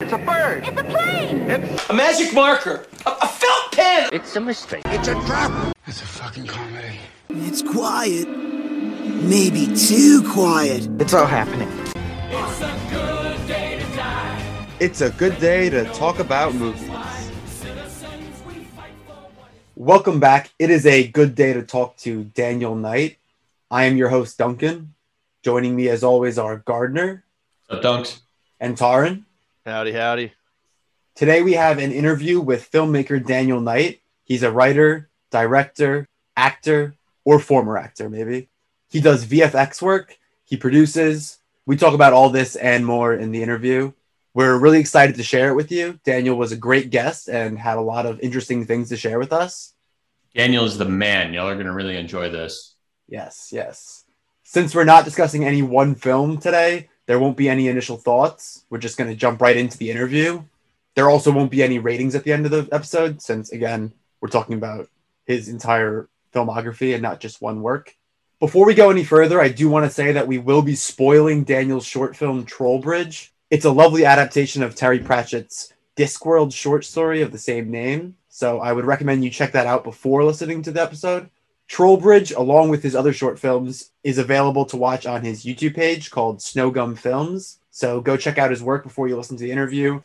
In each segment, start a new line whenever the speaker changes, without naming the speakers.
It's a bird.
It's a plane.
It's A magic marker. A, a felt pen.
It's a mistake.
It's a trap. It's a fucking comedy.
It's quiet. Maybe too quiet.
It's all happening.
It's a good day to die. It's a good day to talk about movies. Welcome back. It is a good day to talk to Daniel Knight. I am your host, Duncan. Joining me, as always, are Gardner
Dunks.
and Taran.
Howdy, howdy.
Today, we have an interview with filmmaker Daniel Knight. He's a writer, director, actor, or former actor, maybe. He does VFX work, he produces. We talk about all this and more in the interview. We're really excited to share it with you. Daniel was a great guest and had a lot of interesting things to share with us.
Daniel is the man. Y'all are going to really enjoy this.
Yes, yes. Since we're not discussing any one film today, there won't be any initial thoughts. We're just going to jump right into the interview. There also won't be any ratings at the end of the episode, since, again, we're talking about his entire filmography and not just one work. Before we go any further, I do want to say that we will be spoiling Daniel's short film Troll Bridge. It's a lovely adaptation of Terry Pratchett's Discworld short story of the same name. So I would recommend you check that out before listening to the episode. Trollbridge, along with his other short films, is available to watch on his YouTube page called Snowgum Films. So go check out his work before you listen to the interview.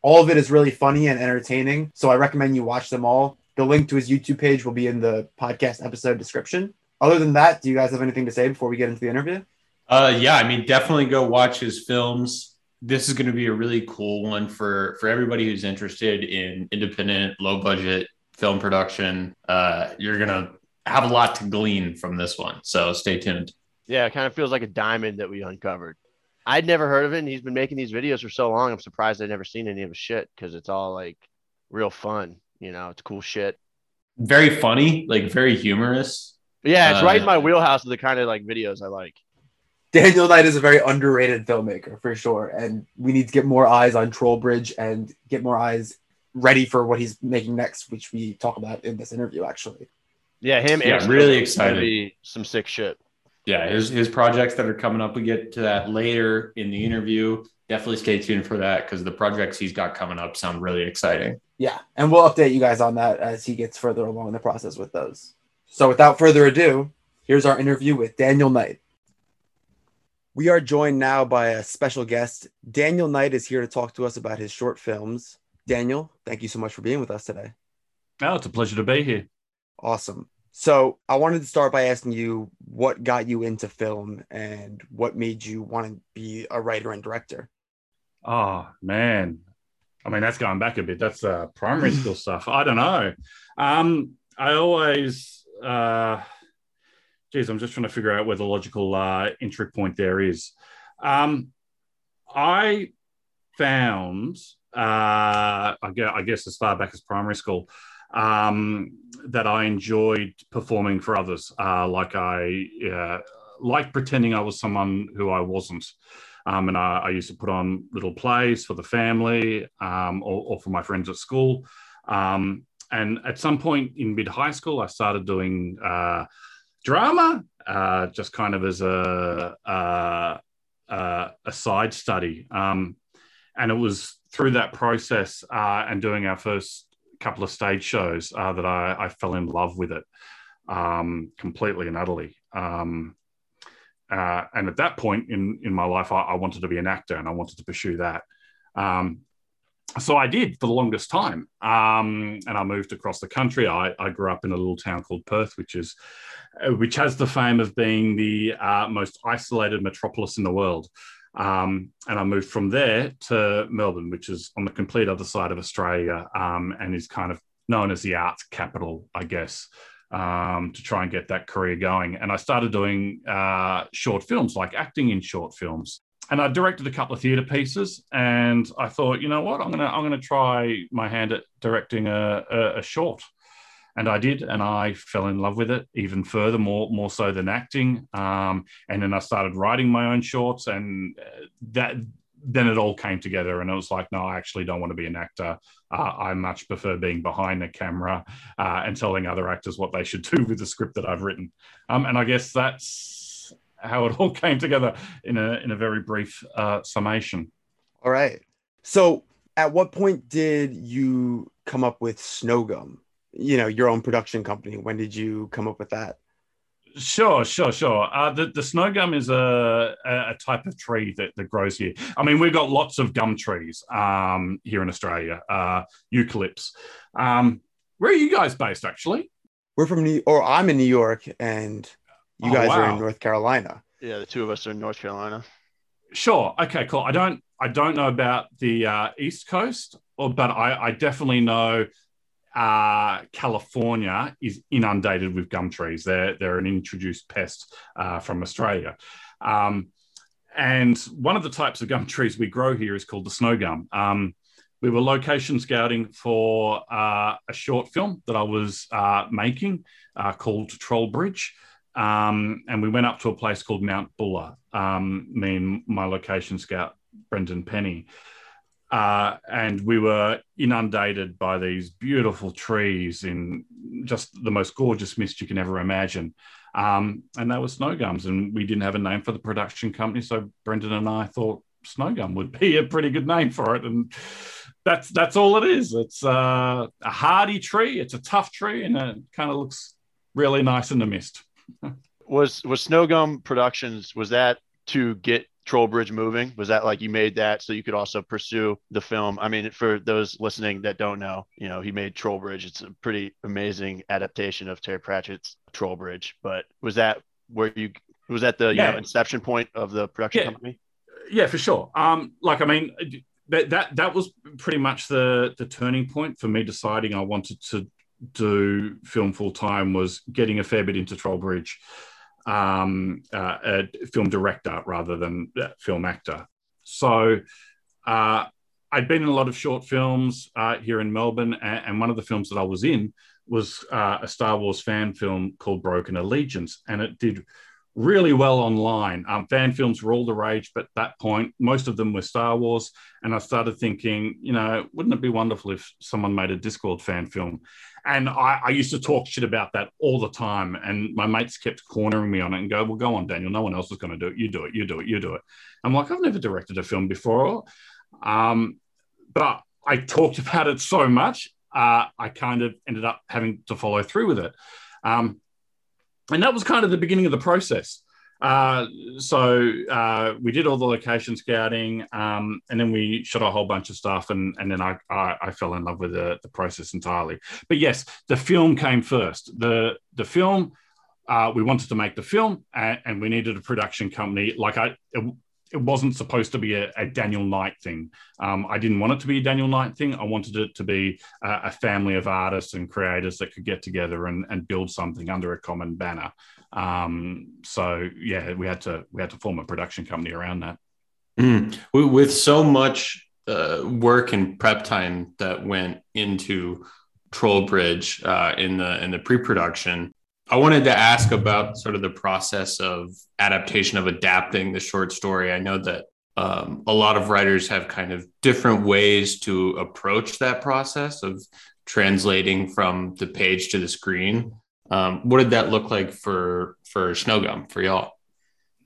All of it is really funny and entertaining. So I recommend you watch them all. The link to his YouTube page will be in the podcast episode description. Other than that, do you guys have anything to say before we get into the interview?
Uh, yeah, I mean, definitely go watch his films. This is going to be a really cool one for for everybody who's interested in independent, low budget film production. Uh, you're gonna have a lot to glean from this one, so stay tuned.
Yeah, it kind of feels like a diamond that we uncovered. I'd never heard of it, and he's been making these videos for so long. I'm surprised I'd never seen any of his shit because it's all like real fun. You know, it's cool shit.
Very funny, like very humorous.
Yeah, it's right in
Uh,
my wheelhouse of the kind of like videos I like.
Daniel Knight is a very underrated filmmaker for sure, and we need to get more eyes on Trollbridge and get more eyes ready for what he's making next, which we talk about in this interview. Actually,
Yeah, him.
Yeah,
and
really
Snowden gonna
excited.
Be some sick shit.
Yeah, his his projects that are coming up. We get to that later in the interview. Definitely stay tuned for that because the projects he's got coming up sound really exciting.
yeah, and we'll update you guys on that as he gets further along in the process with those. So, without further ado, here's our interview with Daniel Knight. We are joined now by a special guest. Daniel Knight is here to talk to us about his short films. Daniel, thank you so much for being with us today.
Oh, it's a pleasure to be here.
Awesome. So I wanted to start by asking you what got you into film and what made you want to be a writer and director.
Oh man, I mean that's going back a bit. That's uh, primary school stuff. I don't know. Um, I always, uh, geez, I'm just trying to figure out where the logical uh, entry point there is. Um, I found, uh, I guess, I guess as far back as primary school, um, that I enjoyed performing for others. Uh, like I uh, like pretending I was someone who I wasn't. Um, and I, I used to put on little plays for the family um, or, or for my friends at school. Um, and at some point in mid high school, I started doing uh, drama, uh, just kind of as a uh, uh, a side study. Um, and it was through that process uh, and doing our first couple of stage shows uh, that I, I fell in love with it um, completely and utterly. Um, uh, and at that point in in my life, I, I wanted to be an actor and I wanted to pursue that. Um, so I did for the longest time, um, and I moved across the country. I, I grew up in a little town called Perth, which is uh, which has the fame of being the uh, most isolated metropolis in the world. Um, and I moved from there to Melbourne, which is on the complete other side of Australia, um, and is kind of known as the arts capital, I guess um, to try and get that career going. And I started doing uh, short films, like acting in short films. And I directed a couple of theatre pieces, and I thought, you know what, I'm gonna I'm gonna try my hand at directing a, a, a short, and I did, and I fell in love with it even further, more more so than acting. Um, and then I started writing my own shorts, and uh, that then it all came together, and it was like, no, I actually don't want to be an actor. Uh, I much prefer being behind the camera uh, and telling other actors what they should do with the script that I've written. Um, and I guess that's how it all came together in a in a very brief uh, summation.
All right. So At what point did you come up with Snowgum? You know, your own production company. When did you come up with that?
Sure, sure, sure. Uh, the, the snow gum is a, a type of tree that, that grows here. I mean, we've got lots of gum trees um, here in Australia, uh, eucalypts. Um, where are you guys based, actually?
We're from New, or I'm in New York, and you
Oh,
guys are in North Carolina.
Yeah, the two of us are in North Carolina.
Sure. Okay. Cool. I don't. I don't know about the uh, East Coast, or but I, I definitely know uh, California is inundated with gum trees. They're they're an introduced pest uh, from Australia. Um, and one of the types of gum trees we grow here is called the snow gum. Um, we were location scouting for uh, a short film that I was uh, making uh, called Troll Bridge. Um, and we went up to a place called Mount Buller, um, me and my location scout, Brendan Penny. Uh, and we were inundated by these beautiful trees in just the most gorgeous mist you can ever imagine. Um, and they were snow gums, and we didn't have a name for the production company. So Brendan and I thought snow gum would be a pretty good name for it. And that's that's all it is. It's uh, a hardy tree, it's a tough tree, and it kind of looks really nice in the mist.
Was was Snowgum Productions? Was that to get Trollbridge moving? Was that like you made that so you could also pursue the film? I mean, for those listening that don't know, you know, he made Trollbridge. It's a pretty amazing adaptation of Terry Pratchett's Trollbridge. But was that where you was that the you know inception point of the production
Yeah.
company?
Yeah, for sure. Um, like I mean, that that that was pretty much the the turning point for me deciding I wanted to do film full time was getting a fair bit into Trollbridge, um, uh, a film director rather than film actor. So uh, I'd been in a lot of short films uh, here in Melbourne, and, and one of the films that I was in was uh, a Star Wars fan film called Broken Allegiance, and it did really well online. Um, fan films were all the rage, but at that point, most of them were Star Wars. And I started thinking, you know, wouldn't it be wonderful if someone made a Discworld fan film? And I, I used to talk shit about that all the time. And my mates kept cornering me on it and go, well, go on, Daniel. No one else is going to do it. You do it. You do it. You do it. I'm like, I've never directed a film before. Um, but I talked about it so much, uh, I kind of ended up having to follow through with it. Um, and that was kind of the beginning of the process. Uh, so uh, we did all the location scouting, um, and then we shot a whole bunch of stuff, and and then I I, I fell in love with the, the process entirely. But yes, the film came first. The the film uh, we wanted to make the film, and, and we needed a production company. Like I. It, it wasn't supposed to be a, a Daniel Knight thing. Um, I didn't want it to be a Daniel Knight thing. I wanted it to be a, a family of artists and creators that could get together and, and build something under a common banner. Um, so yeah, we had to we had to form a production company around that.
Mm. With- so much uh, work and prep time that went into Troll Bridge uh, in the in the pre-production, I wanted to ask about sort of the process of adaptation of adapting the short story. I know that um, a lot of writers have kind of different ways to approach that process of translating from the page to the screen. Um, what did that look like for for Snowgum for y'all?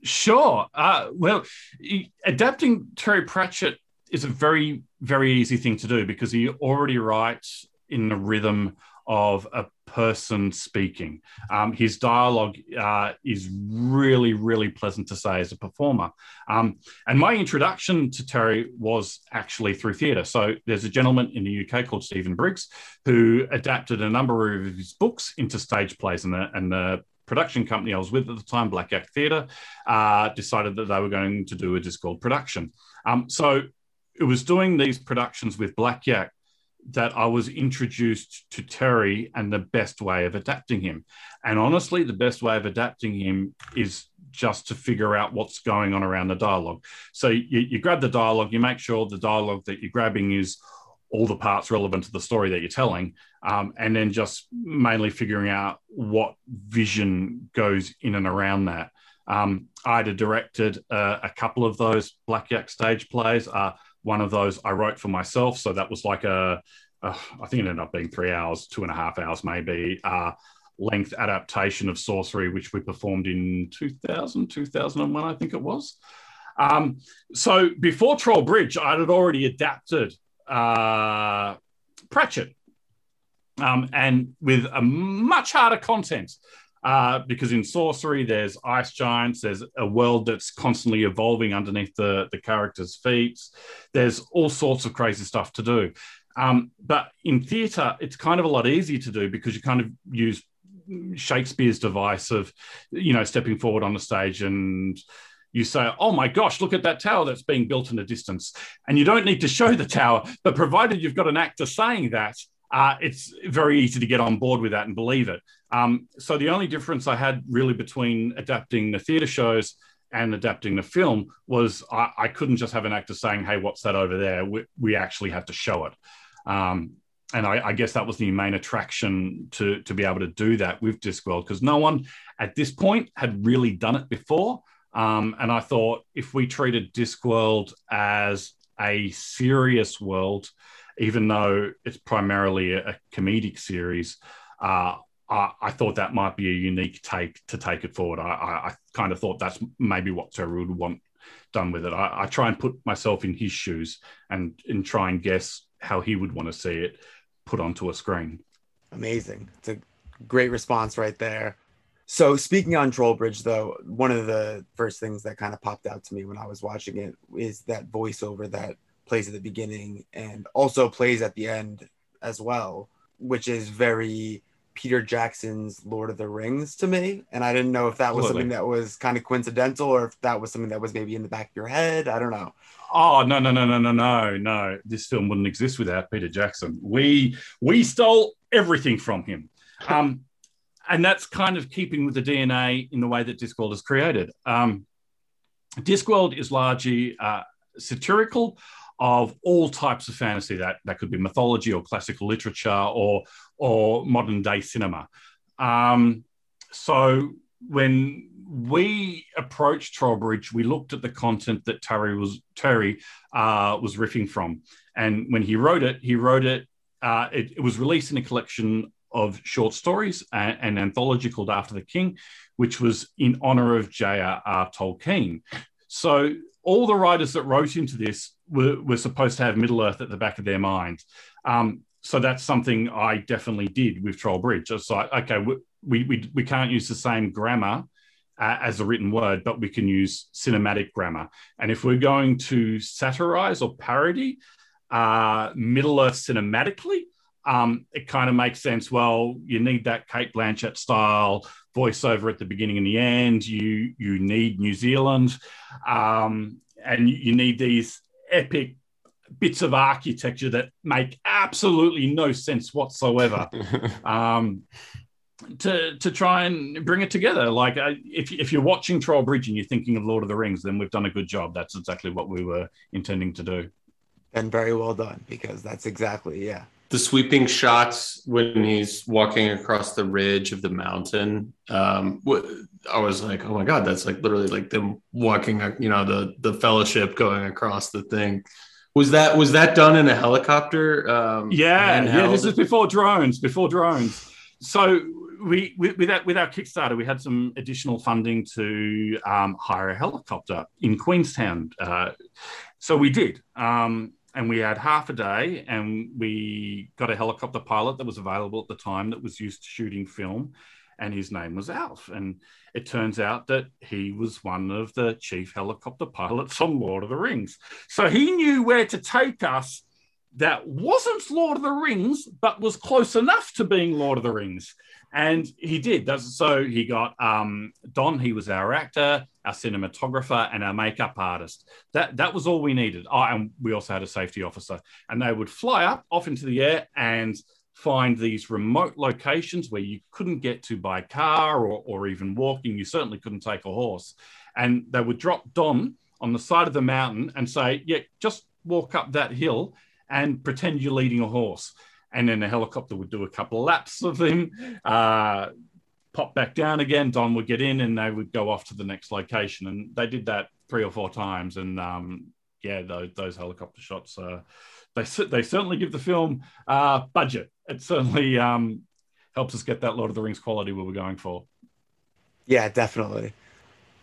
Sure. Uh, well, adapting Terry Pratchett is a very, very easy thing to do because he already writes in the rhythm of a person speaking. Um, his dialogue uh, is really, really pleasant to say as a performer. Um, and my introduction to Terry was actually through theatre. So there's a gentleman in the UK called Stephen Briggs who adapted a number of his books into stage plays, and the, and the production company I was with at the time, Black Yak Theatre, uh, decided that they were going to do a Discworld production. Um, so it was doing these productions with Black Yak that I was introduced to Terry and the best way of adapting him. And honestly, the best way of adapting him is just to figure out what's going on around the dialogue. So you, you grab the dialogue, you make sure the dialogue that you're grabbing is all the parts relevant to the story that you're telling, um, and then just mainly figuring out what vision goes in and around that. Um, directed uh, a couple of those Black Yak stage plays. Uh, one of those I wrote for myself, so that was like a, uh, I think it ended up being three hours, two and a half hours maybe, uh, length adaptation of Sourcery, which we performed in 2000, 2001, I think it was. Um, so before Troll Bridge, I had already adapted uh, Pratchett, um, and with a much harder content. Uh, because in Sourcery, there's ice giants, there's a world that's constantly evolving underneath the, the characters' feet. There's all sorts of crazy stuff to do. Um, but in theatre, it's kind of a lot easier to do because you kind of use Shakespeare's device of, you know, stepping forward on the stage and you say, oh my gosh, look at that tower that's being built in the distance. And you don't need to show the tower, but provided you've got an actor saying that, uh, it's very easy to get on board with that and believe it. Um, so the only difference I had really between adapting the theatre shows and adapting the film was I, I, couldn't just have an actor saying, "Hey, what's that over there?" We, we actually had to show it. Um, and I, I, guess that was the main attraction to to be able to do that with Discworld because no one at this point had really done it before. Um, and I thought if we treated Discworld as a serious world, even though it's primarily a, a comedic series, uh, I, I, thought that might be a unique take to take it forward. I, I, I kind of thought that's maybe what Terry would want done with it. I, try and put myself in his shoes and, and try and guess how he would want to see it put onto a screen.
Amazing. It's a great response right there. So speaking on Trollbridge, though, one of the first things that kind of popped out to me when I was watching it is that voiceover that plays at the beginning and also plays at the end as well, which is very Peter Jackson's Lord of the Rings to me. And I didn't know if that was Absolutely. something that was kind of coincidental or if that was something that was maybe in the back of your head. I don't know.
Oh no, no, no, no, no, no, no. This film wouldn't exist without Peter Jackson. We we stole everything from him. Um, and that's kind of keeping with the DNA in the way that Discworld is created. Um, Discworld is largely uh, satirical of all types of fantasy that that could be mythology or classical literature or or modern day cinema. Um, so when we approached Trollbridge, we looked at the content that Terry was Terry uh, was riffing from, and when he wrote it, he wrote it. Uh, it, it, was released in a collection of short stories, and an anthology called After the King, which was in honor of J.R.R. Tolkien. So all the writers that wrote into this were, were supposed to have Middle Earth at the back of their mind. Um, so that's something I definitely did with Troll Bridge. It's like, okay, we, we, we can't use the same grammar uh, as a written word, but we can use cinematic grammar. And if we're going to satirize or parody uh, Middle Earth cinematically, um, it kind of makes sense. Well, you need that Cate Blanchett style voiceover at the beginning and the end. You you need New Zealand, um, and you need these epic bits of architecture that make absolutely no sense whatsoever. um, to to try and bring it together. Like uh, if if you're watching Trollbridge and you're thinking of Lord of the Rings, then we've done a good job. That's exactly what we were intending to do.
And very well done because that's exactly yeah
the sweeping shots when he's walking across the ridge of the mountain um i was like oh my god that's like literally like them walking you know the the fellowship going across the thing was that was that done in a helicopter um
yeah yeah this is before drones before drones so we, we with that with our Kickstarter, we had some additional funding to um, hire a helicopter in Queenstown. Uh, so we did. Um, and we had half a day and we got a helicopter pilot that was available at the time that was used to shooting film and his name was alf. And it turns out that he was one of the chief helicopter pilots on lord of the rings. So he knew where to take us that wasn't lord of the rings but was close enough to being lord of the rings and he did. So he got um, Don. He was our actor, our cinematographer, and our makeup artist. That that was all we needed. Oh, and we also had a safety officer. And they would fly up off into the air and find these remote locations where you couldn't get to by car or, or even walking. You certainly couldn't take a horse. And they would drop Don on the side of the mountain and say, "Yeah, just walk up that hill and pretend you're leading a horse." And then the helicopter would do a couple of laps of him, uh, pop back down again. Don would get in, and they would go off to the next location. And they did that three or four times. And um, yeah, those, those, helicopter shots, uh, they they certainly give the film uh, budget. It certainly um, helps us get that Lord of the Rings quality we were going for.
Yeah, definitely.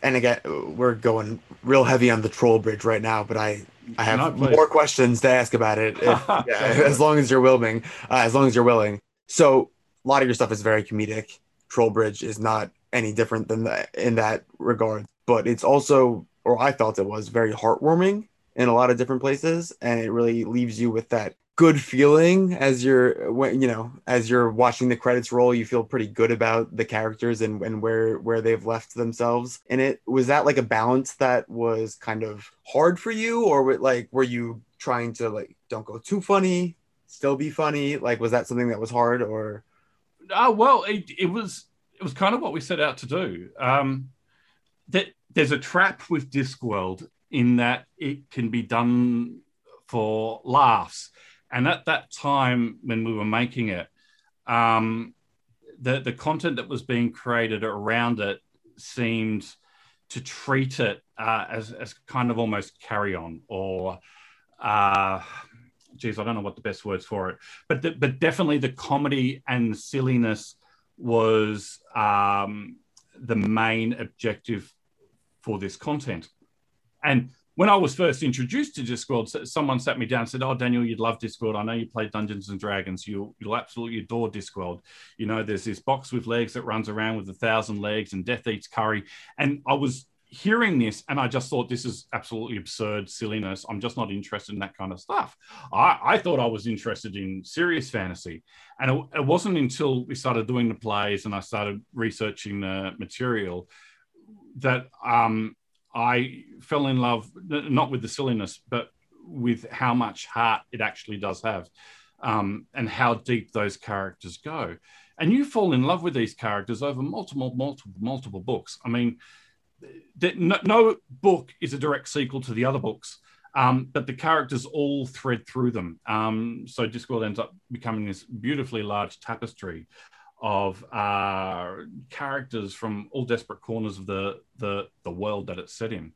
And again, we're going real heavy on the troll bridge right now, but I I have more questions to ask about it. If, yeah, as long as you're willing, uh, as long as you're willing. So a lot of your stuff is very comedic. Troll Bridge is not any different than that in that regard, but it's also, or I felt it was very heartwarming in a lot of different places, and it really leaves you with that good feeling as you're you know as you're watching the credits roll you feel pretty good about the characters and, and where where they've left themselves and it. Was that like a balance that was kind of hard for you? Or wa- like were you trying to like don't go too funny still be funny? Like was that something that was hard or?
Oh well, it, it was it was kind of what we set out to do. Um, that there's a trap with Discworld in that it can be done for laughs, and at that time when we were making it, um, the the content that was being created around it seemed to treat it uh, as as kind of almost carry on or. Uh, geez, I don't know what the best words for it, but the, but definitely the comedy and silliness was um, the main objective for this content. And when I was first introduced to Discworld, someone sat me down and said, "Oh, Daniel, you'd love Discworld. I know you play Dungeons and Dragons. You'll you'll absolutely adore Discworld. You know, there's this box with legs that runs around with a thousand legs, and Death eats curry." And I was hearing this, and I just thought this is absolutely absurd silliness. I'm just not interested in that kind of stuff. I, I thought I was interested in serious fantasy, and it, it wasn't until we started doing the plays and I started researching the material that um, I fell in love not with the silliness, but with how much heart it actually does have, um, and how deep those characters go. And you fall in love with these characters over multiple, multiple, multiple books. I mean, no, no book is a direct sequel to the other books. Um, but the characters all thread through them. Um, so Discworld ends up becoming this beautifully large tapestry of uh, characters from all desperate corners of the the, the world that it's set in,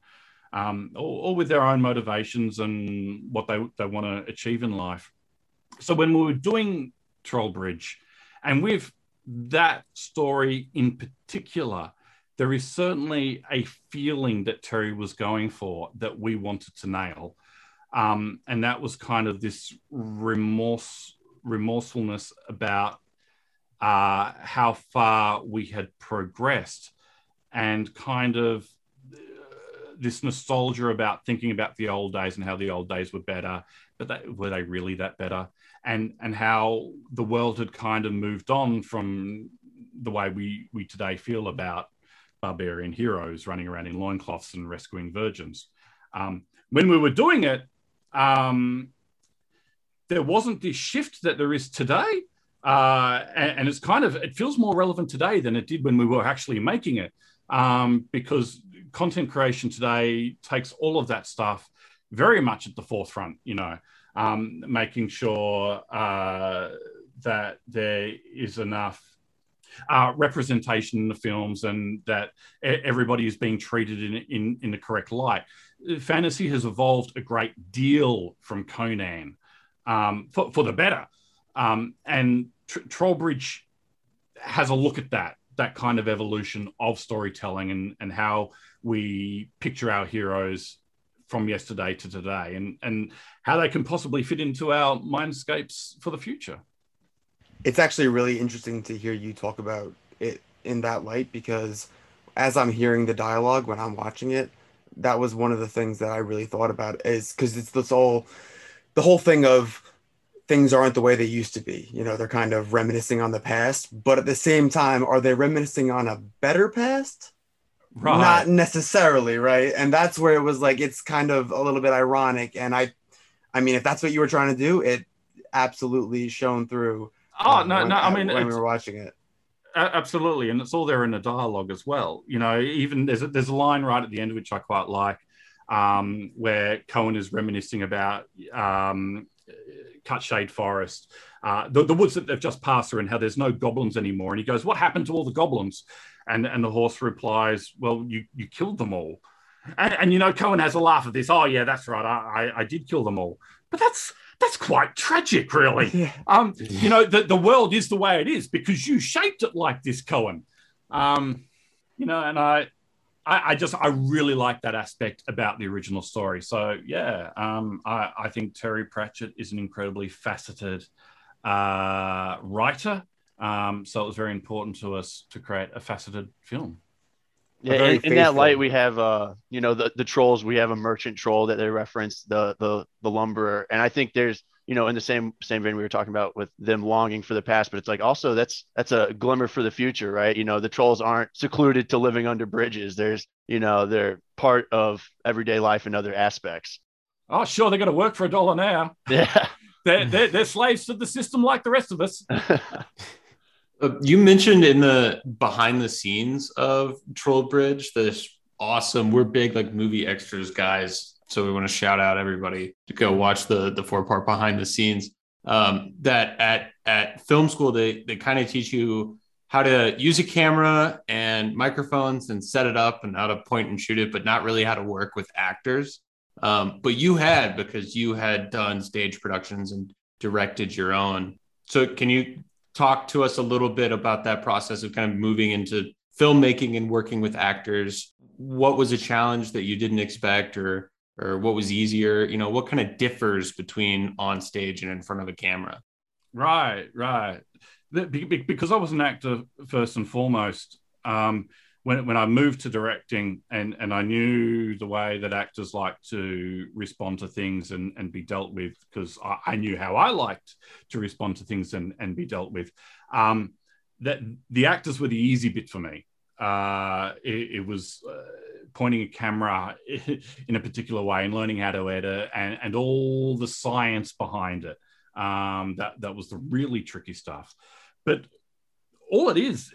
um, all, all with their own motivations and what they, they want to achieve in life. So when we were doing Troll Bridge, and with that story in particular, there is certainly a feeling that Terry was going for that we wanted to nail. Um, and that was kind of this remorse, remorsefulness about uh, how far we had progressed and kind of uh, this nostalgia about thinking about the old days and how the old days were better, but were they really that better? And, and how the world had kind of moved on from the way we, we today feel about barbarian heroes running around in loincloths and rescuing virgins. Um, when we were doing it, um, there wasn't this shift that there is today. Uh, and, and it's kind of, it feels more relevant today than it did when we were actually making it. Um, because content creation today takes all of that stuff very much at the forefront, you know, um, making sure uh, that there is enough uh, representation in the films and that everybody is being treated in, in, in the correct light. Fantasy has evolved a great deal from Conan um, for, for the better. Um, and Tr- Trollbridge has a look at that, that kind of evolution of storytelling and, and how we picture our heroes from yesterday to today and, and how they can possibly fit into our mindscapes for the future.
it's actually really interesting to hear you talk about it in that light because as I'm hearing the dialogue when I'm watching it, that was one of the things that I really thought about is because it's this all the whole thing of things aren't the way they used to be. You know, they're kind of reminiscing on the past, but at the same time, are they reminiscing on a better past? Not necessarily, right? And that's where it was like it's kind of a little bit ironic. And I I mean, if that's what you were trying to do, it absolutely shone through.
Oh
um,
no,
when-
no. I mean,
when we were watching it.
Absolutely, and it's all there in the dialogue as well. You know, even there's a, there's a line right at the end which I quite like, um, where Cohen is reminiscing about um, Cut Shade Forest, uh, the, the woods that they've just passed through, and how there's no goblins anymore. And he goes, "What happened to all the goblins?" And and the horse replies, "Well, you you killed them all." And, and you know, Cohen has a laugh at this. Oh yeah, that's right. I, I I did kill them all, but that's that's quite tragic, really.
Yeah.
Um, you know, the, the world is the way it is because you shaped it like this, Cohen. Um, you know, and I I, I just I really like that aspect about the original story. So yeah, um, I, I think Terry Pratchett is an incredibly faceted uh, writer. Um, so it was very important to us to create a faceted film.
Yeah, in, in that light, we have uh, you know, the the trolls. We have a merchant troll that they reference, the the the lumberer, and I think there's you know in the same same vein we were talking about with them longing for the past, but it's like also that's that's a glimmer for the future, right? You know, the trolls aren't secluded to living under bridges. There's you know they're part of everyday life in other aspects.
Oh, sure, they're going to work for a dollar now.
Yeah,
They're, they're, they're slaves to the system like the rest of us.
Uh, you mentioned in the behind the scenes of Troll Bridge this awesome. We're big like movie extras guys, so we want to shout out everybody to go watch the the four part behind the scenes. Um, that at at film school they they kind of teach you how to use a camera and microphones and set it up and how to point and shoot it, but not really how to work with actors. Um, but you had because you had done stage productions and directed your own. So can you talk to us a little bit about that process of kind of moving into filmmaking and working with actors? What was a challenge that you didn't expect or or what was easier? You know, what kind of differs between on stage and in front of a camera?
Right, right. Because I was an actor first and foremost. Um, when when I moved to directing, and and I knew the way that actors like to respond to things and and be dealt with, because I, I knew how I liked to respond to things and and be dealt with. Um, that the actors were the easy bit for me. Uh, it, it was uh, pointing a camera in a particular way and learning how to edit and, and all the science behind it. Um, that that was the really tricky stuff. But all it is,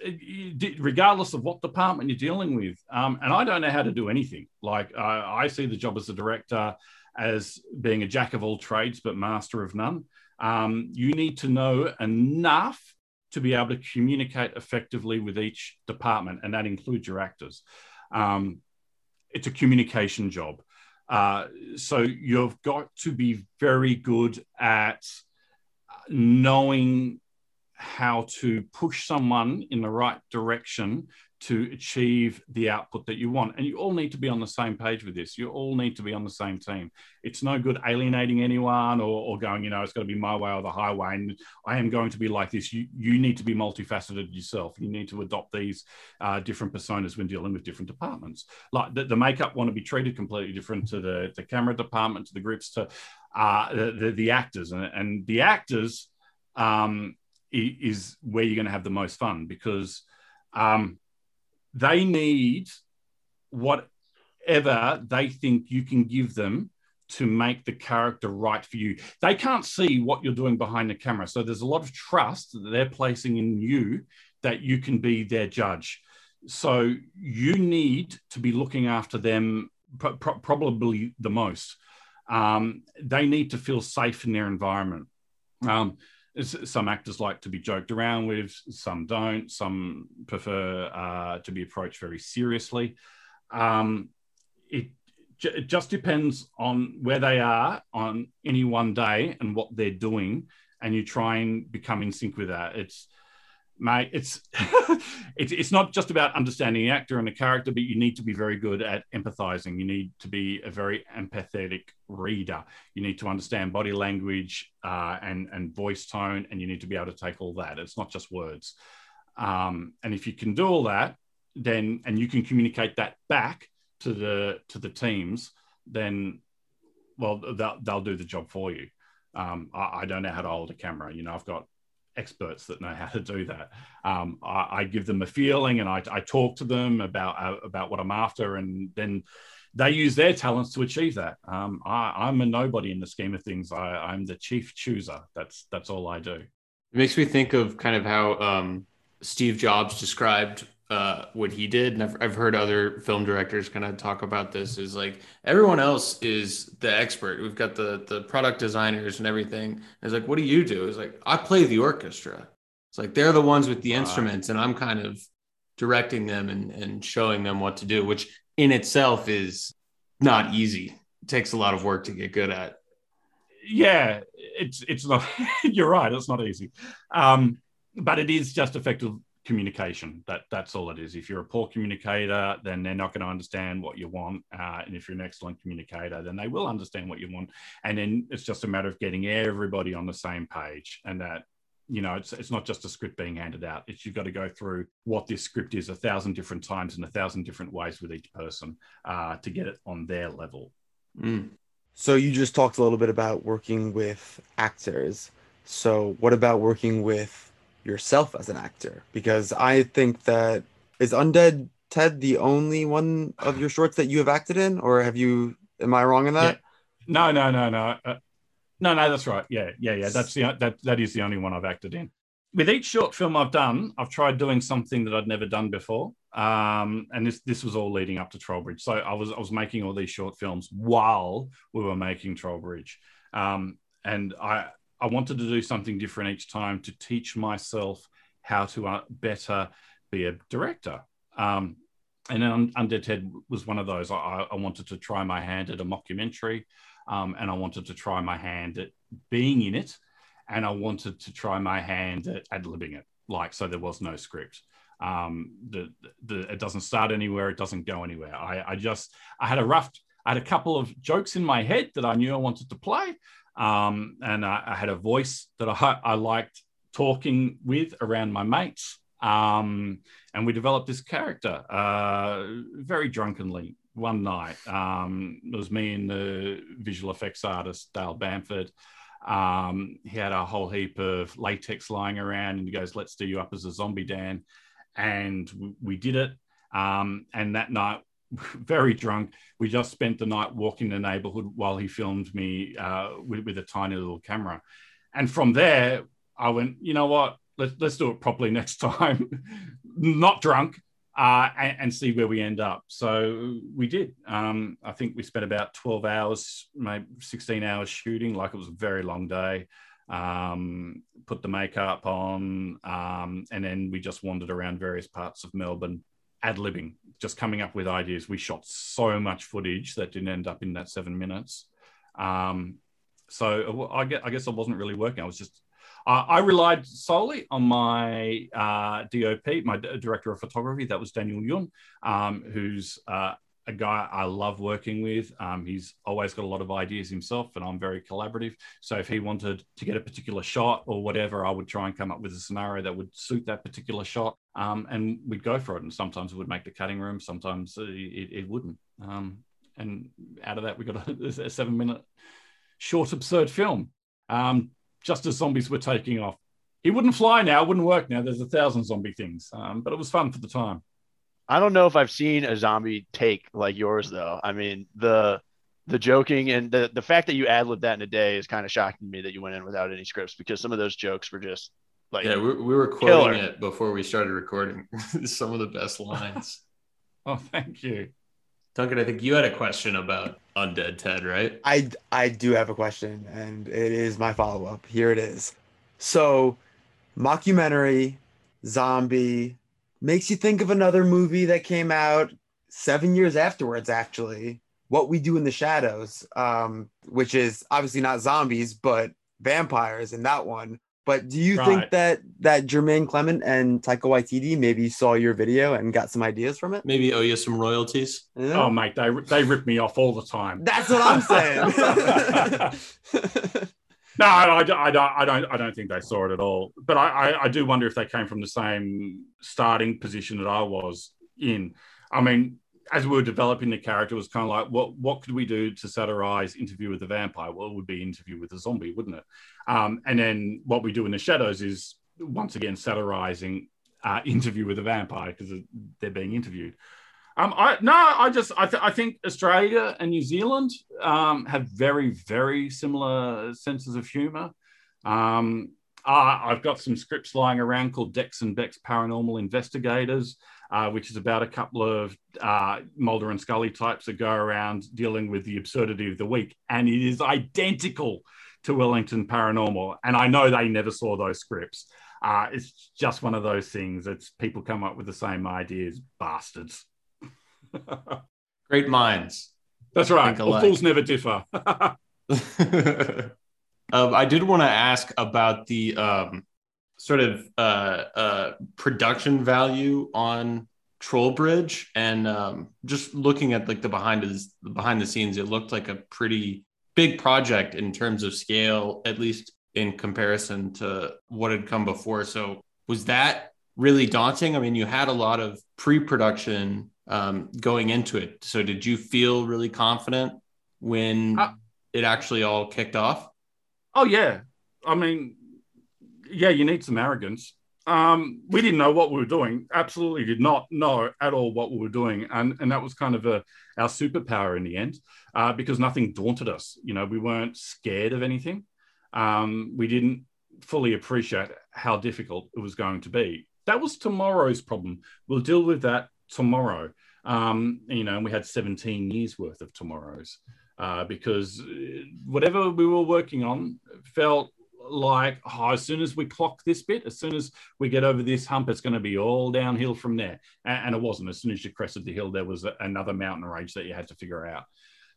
regardless of what department you're dealing with, um, and I don't know how to do anything. Like I, I see the job as a director as being a jack of all trades but master of none. Um, you need to know enough to be able to communicate effectively with each department, and that includes your actors. Um, it's a communication job. Uh, so you've got to be very good at knowing how to push someone in the right direction to achieve the output that you want. And you all need to be on the same page with this. You all need to be on the same team. It's no good alienating anyone or, or going, you know, it's got to be my way or the highway. And I am going to be like this. You, you need to be multifaceted yourself. You need to adopt these uh, different personas when dealing with different departments. Like the, the makeup want to be treated completely different to the, the camera department, to the grips, to uh, the, the, the actors. And, and the actors, um, is where you're going to have the most fun because um, they need whatever they think you can give them to make the character right for you. They can't see what you're doing behind the camera. So there's a lot of trust that they're placing in you that you can be their judge. So you need to be looking after them pro- pro- probably the most. Um, they need to feel safe in their environment. Um, some actors like to be joked around with, some don't. Some prefer uh, to be approached very seriously. Um, it, ju- it just depends on where they are on any one day and what they're doing, and you try and become in sync with that. It's mate, it's it's it's not just about understanding the actor and the character, but you need to be very good at empathizing. You need to be a very empathetic reader. You need to understand body language uh, and and voice tone, and you need to be able to take all that. It's not just words. Um, and if you can do all that, then and you can communicate that back to the to the teams, then well they'll, they'll do the job for you. Um, I, I don't know how to hold a camera. You know, I've got experts that know how to do that. Um, I, I give them a feeling and I, I talk to them about uh, about what I'm after, and then they use their talents to achieve that. Um, I, I'm a nobody in the scheme of things. I, I'm the chief chooser. That's that's all I do.
It makes me think of kind of how um, Steve Jobs described uh, what he did, and I've, I've heard other film directors kind of talk about this. Is like everyone else is the expert. We've got the the product designers and everything. And it's like, what do you do? It's like I play the orchestra. It's like they're the ones with the instruments, and I'm kind of directing them and and showing them what to do, which in itself is not easy. It takes a lot of work to get good at.
yeah, it's it's not. you're right. It's not easy, um, but it is just effective communication. That that's all it is. If you're a poor communicator, then they're not going to understand what you want. Uh, and if you're an excellent communicator, then they will understand what you want. And then it's just a matter of getting everybody on the same page. And that you know, it's it's not just a script being handed out. It's you've got to go through what this script is a thousand different times in a thousand different ways with each person uh, to get it on their level.
Mm.
So you just talked a little bit about working with actors. So what about working with yourself as an actor? Because I think that is Undead Ted the only one of your shorts that you have acted in, or have you? Am I wrong in that?
No, no, no, no. Uh, no, no, that's right. Yeah, yeah, yeah. That's the that that is the only one I've acted in. With each short film I've done, I've tried doing something that I'd never done before. Um, and this this was all leading up to Trollbridge. So I was I was making all these short films while we were making Trollbridge. Um, and I I wanted to do something different each time to teach myself how to uh, better be a director. Um, and then Undead Ted was one of those. I, I wanted to try my hand at a mockumentary um, and I wanted to try my hand at being in it, and I wanted to try my hand at ad libbing it. Like so, there was no script. Um, the, the it doesn't start anywhere, it doesn't go anywhere. I, I just I had a rough, I had a couple of jokes in my head that I knew I wanted to play, um, and I, I, had a voice that I, I liked talking with around my mates. Um, and we developed this character uh, very drunkenly one night. Um, it was me and the visual effects artist Dale Bamford. Um, he had a whole heap of latex lying around, and he goes, "Let's do you up as a zombie, Dan." And we did it. Um, and that night, very drunk, we just spent the night walking the neighborhood while he filmed me uh, with, with a tiny little camera. And from there, I went, you know what? Let's let's do it properly next time. Not drunk, uh, and, and, see where we end up. So we did. Um, I think we spent about 12 hours, maybe 16 hours shooting, like it was a very long day. Um, put the makeup on, um, and then we just wandered around various parts of Melbourne, ad libbing, just coming up with ideas. We shot so much footage that didn't end up in that seven minutes. Um, so I guess, I guess I wasn't really working. I was just uh, I relied solely on my uh, DOP, my director of photography. That was Daniel Yun, um, who's uh, a guy I love working with. Um, he's always got a lot of ideas himself, and I'm very collaborative. So if he wanted to get a particular shot or whatever, I would try and come up with a scenario that would suit that particular shot, um, and we'd go for it. And sometimes it would make the cutting room, sometimes it, it wouldn't. Um, and out of that, we got a, a seven-minute short, absurd film. Um, just as zombies were taking off. He wouldn't fly now, wouldn't work now. There's a thousand zombie things, um, but it was fun for the time.
I don't know if I've seen a zombie take like yours though. I mean the the joking and the the fact that you ad libbed that in a day is kind of shocking to me that you went in without any scripts because some of those jokes were just like
yeah we, we were quoting killer. it before we started recording some of the best lines.
oh, thank you.
Duncan, I think you had a question about Undead Ted, right?
I I do have a question, and it is my follow up. Here it is. So, mockumentary, zombie, makes you think of another movie that came out seven years afterwards. Actually, What We Do in the Shadows, um, which is obviously not zombies, but vampires in that one. But do you right. think that that Jermaine Clement and Taika Waititi maybe saw your video and got some ideas from it?
Maybe owe you some royalties.
Yeah. Oh, mate, they they rip me off all the time.
That's what I'm saying.
no, I, I, don't. I don't. I don't think they saw it at all. But I, I, I do wonder if they came from the same starting position that I was in. I mean, as we were developing the character, it was kind of like, what what could we do to satirize Interview with the Vampire? Well, it would be Interview with the Zombie, wouldn't it? Um, and then what we do in the Shadows is once again satirizing uh, Interview with the Vampire because they're being interviewed. Um, I no, I just I, th- I think Australia and New Zealand um, have very very similar senses of humour. Um, uh, I've got some scripts lying around called Dex and Bex Paranormal Investigators uh, which is about a couple of uh, Mulder and Scully types that go around dealing with the absurdity of the week. And it is identical to Wellington Paranormal. And I know they never saw those scripts. Uh, it's just one of those things. It's people come up with the same ideas, bastards.
Great minds.
That's right. fools never differ.
um, I did want to ask about the um, sort of uh, uh, production value on Troll Bridge, and um, just looking at like the behind the behind the scenes, it looked like a pretty big project in terms of scale, at least in comparison to what had come before. So was that really daunting? I mean, you had a lot of pre-production um, going into it. So did you feel really confident when it actually all kicked off?
Oh yeah, I mean, yeah, you need some arrogance. Um, we didn't know what we were doing. Absolutely, did not know at all what we were doing, and and that was kind of a our superpower in the end, uh, because nothing daunted us. You know, we weren't scared of anything. Um, we didn't fully appreciate how difficult it was going to be. That was tomorrow's problem. We'll deal with that tomorrow. Um, you know, and we had 17 years worth of tomorrows uh, because uh, whatever we were working on felt like oh, as soon as we clock this bit, as soon as we get over this hump, it's going to be all downhill from there. And, and, it wasn't. As soon as you crested the hill, there was a, another mountain range that you had to figure out.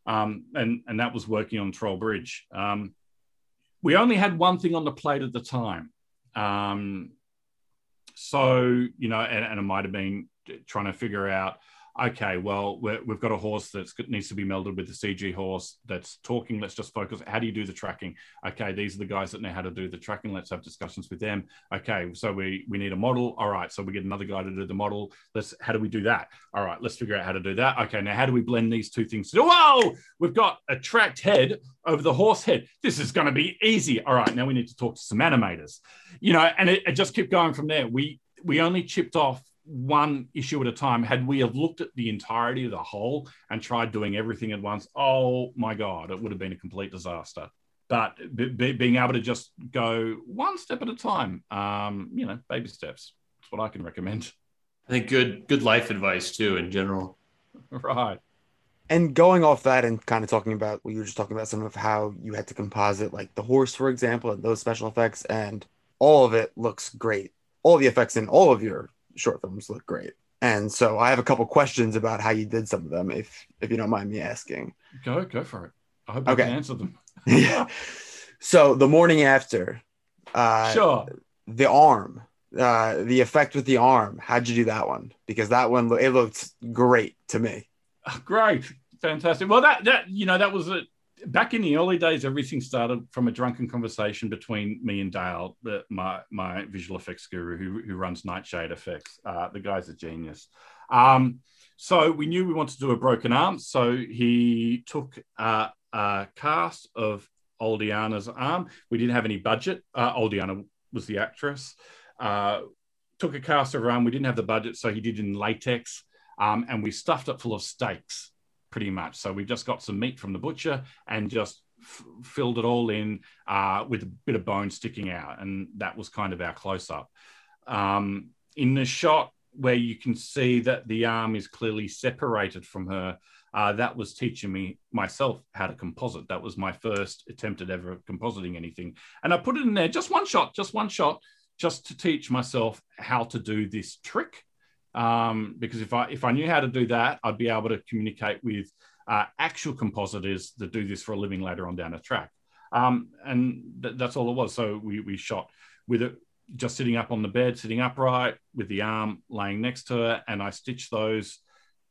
Um, and, and that was working on Troll Bridge. Um, we only had one thing on the plate at the time. Um, so, you know, and, and it might have been trying to figure out okay, well, we have got a horse that needs to be melded with the CG horse that's talking. Let's just focus. How do you do the tracking? Okay, these are the guys that know how to do the tracking. Let's have discussions with them. Okay, so we we need a model. All right, so we get another guy to do the model. Let's how do we do that? All right, let's figure out how to do that. Okay, now how do we blend these two things? Whoa, we've got a tracked head over the horse head. This is going to be easy. All right, now we need to talk to some animators. You know, and it, it just kept going from there. We we only chipped off one issue at a time. Had we have looked at the entirety of the whole and tried doing everything at once, oh my god, it would have been a complete disaster. But be, being able to just go one step at a time, um, you know, baby steps. That's what I can recommend.
I think good good life advice too in general.
Right.
And going off that and kind of talking about what you were just talking about some of how you had to composite like the horse, for example, and those special effects, and all of it looks great. All the effects in all of your short films look great. And so I have a couple questions about how you did some of them, if if you don't mind me asking.
Go, go for it. I hope okay. I can answer them.
yeah. So the morning after, uh,
sure.
The arm, uh, the effect with the arm. How'd you do that one? Because that one it looked great to me.
Great, fantastic. Well, that that you know that was a back in the early days, everything started from a drunken conversation between me and Dale, the, my my visual effects guru who, who runs Nightshade Effects. Uh, the guy's a genius. Um, so we knew we wanted to do a broken arm. So he took uh, a cast of Oldiana's arm. We didn't have any budget. Uh, Oldiana was the actress. Uh, took a cast of her arm. We didn't have the budget, so he did in latex. Um, and we stuffed it full of steaks pretty much. So we've just got some meat from the butcher and just f- filled it all in uh, with a bit of bone sticking out. And that was kind of our close up. Um, in the shot where you can see that the arm is clearly separated from her, uh, that was teaching me myself how to composite. That was my first attempt at ever compositing anything. And I put it in there, just one shot, just one shot, just to teach myself how to do this trick um, because if I if I knew how to do that, I'd be able to communicate with uh, actual compositors that do this for a living later on down the track. Um, and th- that's all it was. So we we shot with it just sitting up on the bed, sitting upright with the arm laying next to her, and I stitched those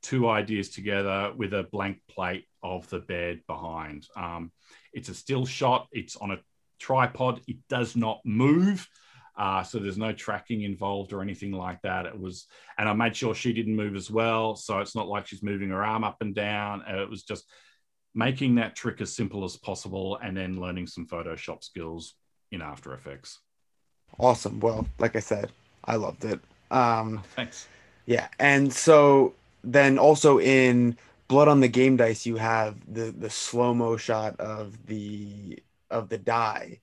two ideas together with a blank plate of the bed behind. Um, it's a still shot. It's on a tripod. It does not move. Uh, so there's no tracking involved or anything like that. It was, and I made sure she didn't move as well. So it's not like she's moving her arm up and down. It was just making that trick as simple as possible and then learning some Photoshop skills in After Effects.
Awesome. Well, like I said, I loved it. Um,
Thanks.
Yeah. And so then also in Blood on the Game Dice, you have the, the slow mo shot of the, of the die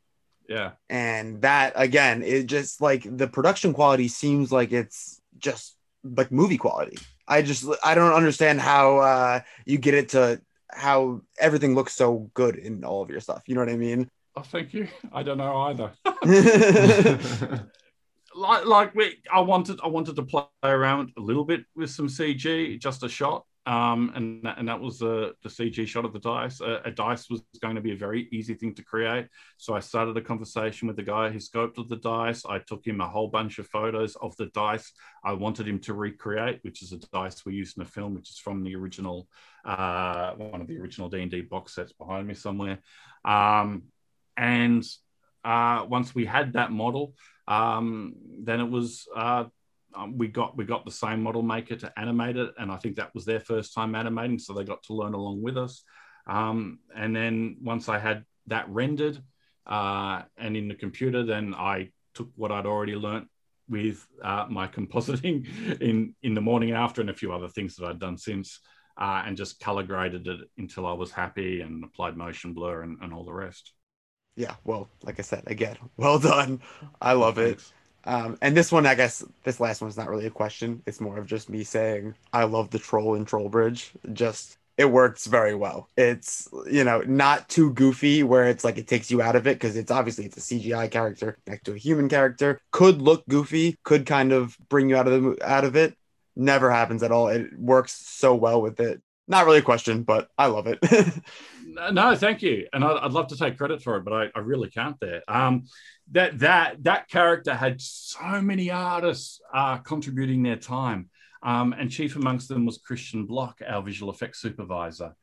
yeah.
And that again, it just like the production quality seems like it's just like movie quality. I just I don't understand how uh you get it to how everything looks so good in all of your stuff. You know what I mean?
Oh, thank you. I don't know either. like like we I wanted I wanted to play around a little bit with some CG, just a shot. Um, and that, and that was the the CG shot of the dice. A, a, dice was going to be a very easy thing to create, so I started a conversation with the guy who sculpted the dice. I took him a whole bunch of photos of the dice I wanted him to recreate, which is a dice we used in the film, which is from the original uh, one of the original D and D box sets behind me somewhere. Um, and uh, once we had that model, um, then it was uh, um, we got we got the same model maker to animate it, and I think that was their first time animating, so they got to learn along with us. Um, and then once I had that rendered uh, and in the computer, then I took what I'd already learnt with uh, my compositing in in the morning after, and a few other things that I'd done since, uh, and just color graded it until I was happy and applied motion blur and, and all the rest.
Yeah, well, like I said, again, well done. I love it. Um, and this one, I guess, this last one's not really a question. It's more of just me saying I love the troll in Trollbridge. Just it works very well. It's you know not too goofy where it's like it takes you out of it because it's obviously it's a CGI character next to a human character. Could look goofy, could kind of bring you out of the out of it. Never happens at all. It works so well with it. Not really a question, but I love it.
no, thank you, and I'd, I'd, love to take credit for it, but I, I really can't. There, um, that that that character had so many artists uh, contributing their time, um, and chief amongst them was Christian Block, our visual effects supervisor.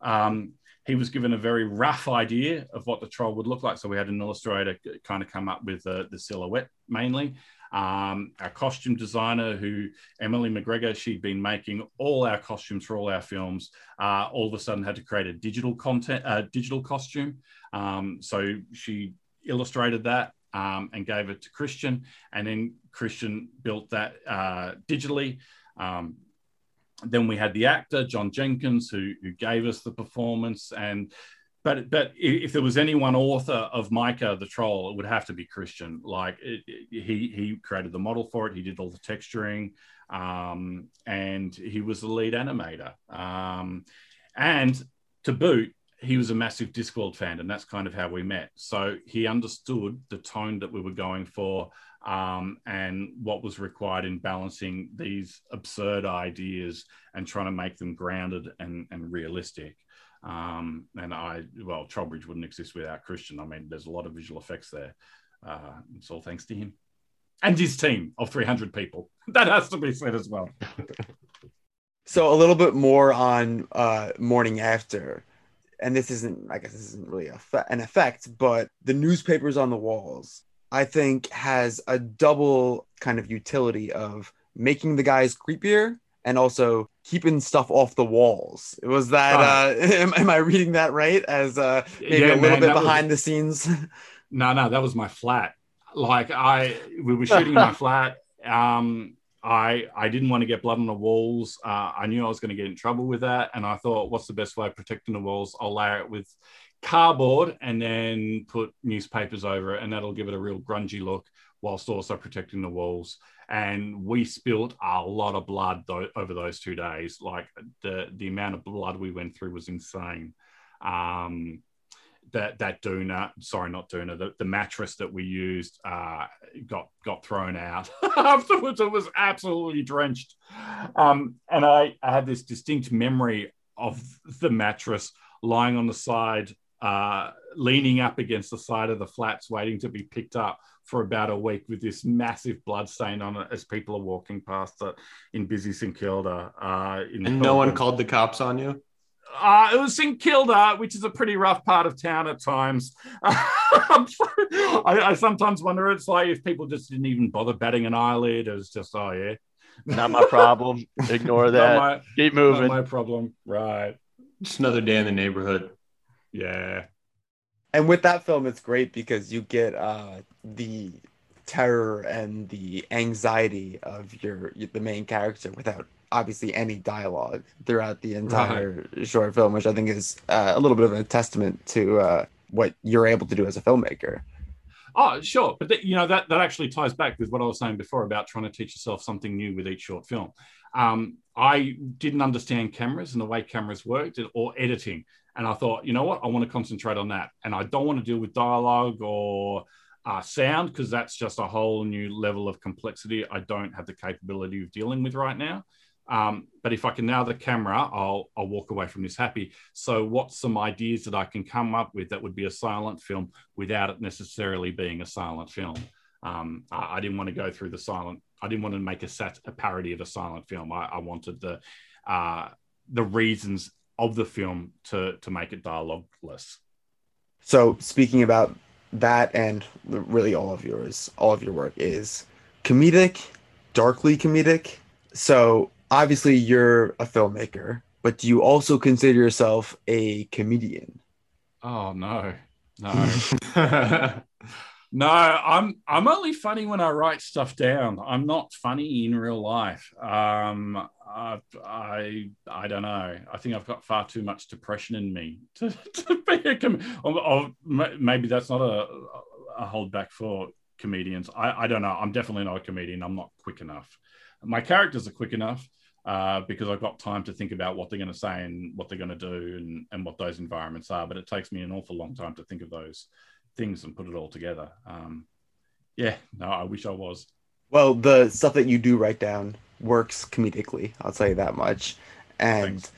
Um, he was given a very rough idea of what the troll would look like, so we had an illustrator kind of come up with uh, the silhouette mainly. Um, our costume designer, who Emily McGregor, she'd been making all our costumes for all our films. Uh, all of a sudden, had to create a digital content, uh, digital costume. Um, so she illustrated that um, and gave it to Christian, and then Christian built that uh, digitally. Um, then we had the actor John Jenkins who, who gave us the performance, and but but if there was any one author of Mica the Troll, it would have to be Christian. Like it, it, he he created the model for it, he did all the texturing, um, and he was the lead animator. Um, and to boot, he was a massive Discworld fan, and that's kind of how we met. So he understood the tone that we were going for um, and what was required in balancing these absurd ideas and trying to make them grounded and, and realistic. Um, and I, well, Trollbridge wouldn't exist without Christian. I mean, there's a lot of visual effects there. Uh, it's all thanks to him and his team of 300 people. That has to be said as well.
so a little bit more on uh, morning after and this isn't i guess this isn't really an effect but the newspapers on the walls i think has a double kind of utility of making the guys creepier and also keeping stuff off the walls was that uh, am, am, i reading that right as uh maybe yeah, a little man, bit behind was, the scenes
no no that was my flat like i we were shooting my flat um I I didn't want to get blood on the walls. Uh, I knew I was going to get in trouble with that, and I thought, what's the best way of protecting the walls? I'll layer it with cardboard and then put newspapers over it, and that'll give it a real grungy look whilst also protecting the walls. And we spilt a lot of blood th- over those two days. Like the the amount of blood we went through was insane. Um, that that doona, sorry, not doona, the, the mattress that we used uh, got got thrown out afterwards. It was absolutely drenched, um, and I, I had this distinct memory of the mattress lying on the side, uh, leaning up against the side of the flats, waiting to be picked up for about a week with this massive blood stain on it as people are walking past it in busy St Kilda. Uh,
and no one called the cops on you.
Uh, it was St Kilda, which is a pretty rough part of town at times. I, I, sometimes wonder it's like if people just didn't even bother batting an eyelid. It was just, oh yeah,
not my problem. Ignore that. My, Keep moving.
my problem. Right.
Just another day in the neighborhood.
Yeah.
And with that film, it's great because you get uh, the terror and the anxiety of your the main character without obviously any dialogue throughout the entire right. short film, which I think is uh, a little bit of a testament to uh, what you're able to do as a filmmaker.
Oh, sure, but th- you know that that actually ties back with what I was saying before about trying to teach yourself something new with each short film. Um, I didn't understand cameras and the way cameras worked or editing, and I thought, you know what, I want to concentrate on that, and I don't want to deal with dialogue or uh, sound because that's just a whole new level of complexity I don't have the capability of dealing with right now. Um, but if I can nail the camera, I'll I'll walk away from this happy. So, what's some ideas that I can come up with that would be a silent film without it necessarily being a silent film? Um, I, I, didn't want to go through the silent. I didn't want to make a sat a parody of a silent film. I, I wanted the uh, the reasons of the film to to make it dialogueless.
So, speaking about that, and really all of yours, all of your work is comedic, darkly comedic. So obviously you're a filmmaker, but do you also consider yourself a comedian?
Oh no, no, no. I'm I'm only funny when I write stuff down. I'm not funny in real life. Um, I, I I don't know. I think I've got far too much depression in me to, to be a com- or, or maybe that's not a, a hold back for comedians. I, I don't know. I'm definitely not a comedian. I'm not quick enough. My characters are quick enough uh, because I've got time to think about what they're going to say and what they're going to do and, and what those environments are. But it takes me an awful long time to think of those things and put it all together. Um, yeah, no, I wish I was.
Well, the stuff that you do write down works comedically. I'll tell you that much. And Thanks.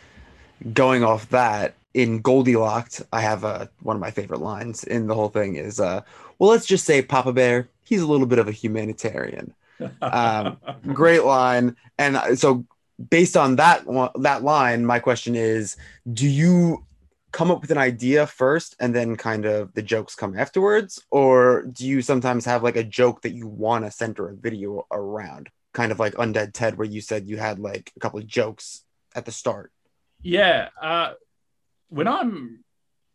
going off that, in Goldilocks, I have uh, one of my favorite lines in the whole thing is, uh, well, let's just say Papa Bear, he's a little bit of a humanitarian. Um, great line. And uh, so based on that that line, my question is: Do you come up with an idea first, and then kind of the jokes come afterwards, or do you sometimes have like a joke that you want to center a video around, kind of like Undead Ted, where you said you had like a couple of jokes at the start?
Yeah, uh, when I'm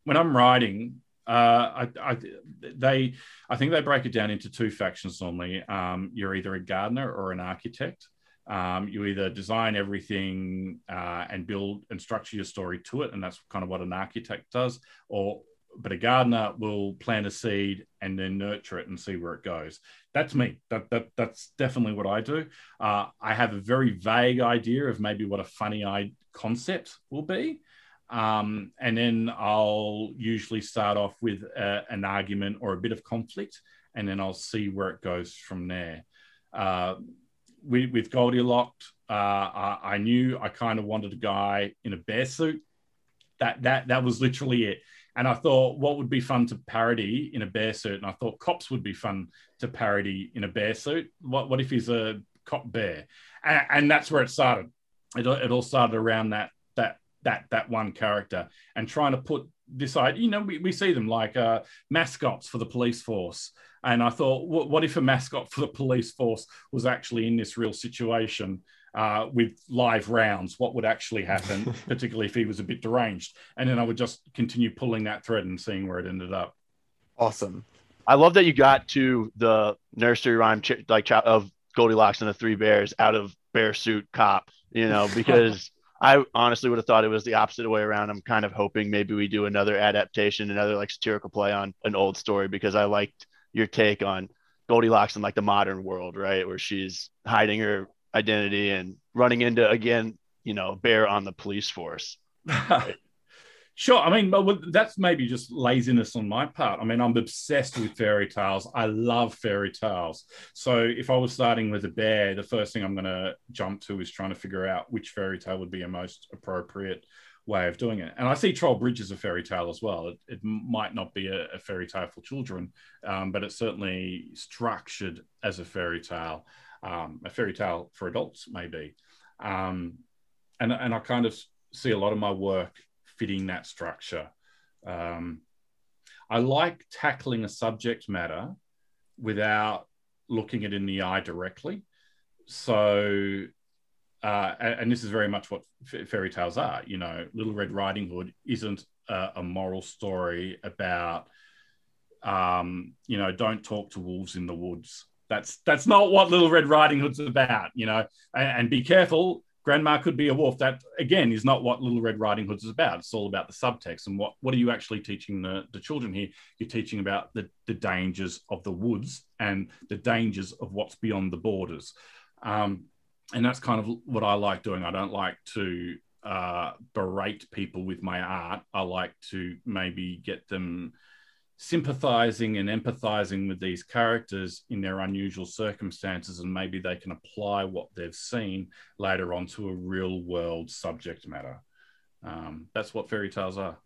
when I'm writing, uh, I, I, they, I think they break it down into two factions normally. Um, you're either a gardener or an architect. Um, you either design everything uh, and build and structure your story to it, and that's kind of what an architect does. Or, but a gardener will plant a seed and then nurture it and see where it goes. That's me. That, that that's definitely what I do. Uh, I have a very vague idea of maybe what a funny concept will be. Um, and then I'll usually start off with a, an argument or a bit of conflict, and then I'll see where it goes from there. Uh, with, with Goldilocks, uh, I, I, knew I kind of wanted a guy in a bear suit. That that that was literally it. And I thought, what would be fun to parody in a bear suit? And I thought cops would be fun to parody in a bear suit. What what if he's a cop bear? And, and that's where it started. It, it all started around that that that that one character and trying to put this idea. You know, we, we see them like uh, mascots for the police force. And I thought, what, what if a mascot for the police force was actually in this real situation uh, with live rounds? What would actually happen, particularly if he was a bit deranged? And then I would just continue pulling that thread and seeing where it ended up.
Awesome.
I love that you got to the nursery rhyme like of Goldilocks and the Three Bears out of bear suit cop, you know, because I honestly would have thought it was the opposite way around. I'm kind of hoping maybe we do another adaptation, another like satirical play on an old story because I liked your take on Goldilocks in like the modern world, right? Where she's hiding her identity and running into again, you know, bear on the police force.
Sure. I mean, that's maybe just laziness on my part. I mean, I'm obsessed with fairy tales. I love fairy tales. So if I was starting with a bear, the first thing I'm going to jump to is trying to figure out which fairy tale would be a most appropriate way of doing it. And I see Troll Bridge as a fairy tale as well. It, it might not be a, a fairy tale for children, um, but it's certainly structured as a fairy tale, um, a fairy tale for adults, maybe. Um, and, and I kind of see a lot of my work fitting that structure. Um, I like tackling a subject matter without looking it in the eye directly. So uh, and, this is very much what f- fairy tales are. You know, Little Red Riding Hood isn't a, a moral story about, um, you know, don't talk to wolves in the woods. That's that's not what Little Red Riding Hood's about. You know, and, and be careful. Grandma could be a wolf. That again is not what Little Red Riding Hood is about. It's all about the subtext and what what are you actually teaching the, the children here? You're teaching about the, the dangers of the woods and the dangers of what's beyond the borders. Um, and that's kind of what I like doing. I don't like to uh, berate people with my art. I like to maybe get them sympathizing and empathizing with these characters in their unusual circumstances, and maybe they can apply what they've seen later on to a real world subject matter. Um, that's what fairy tales are.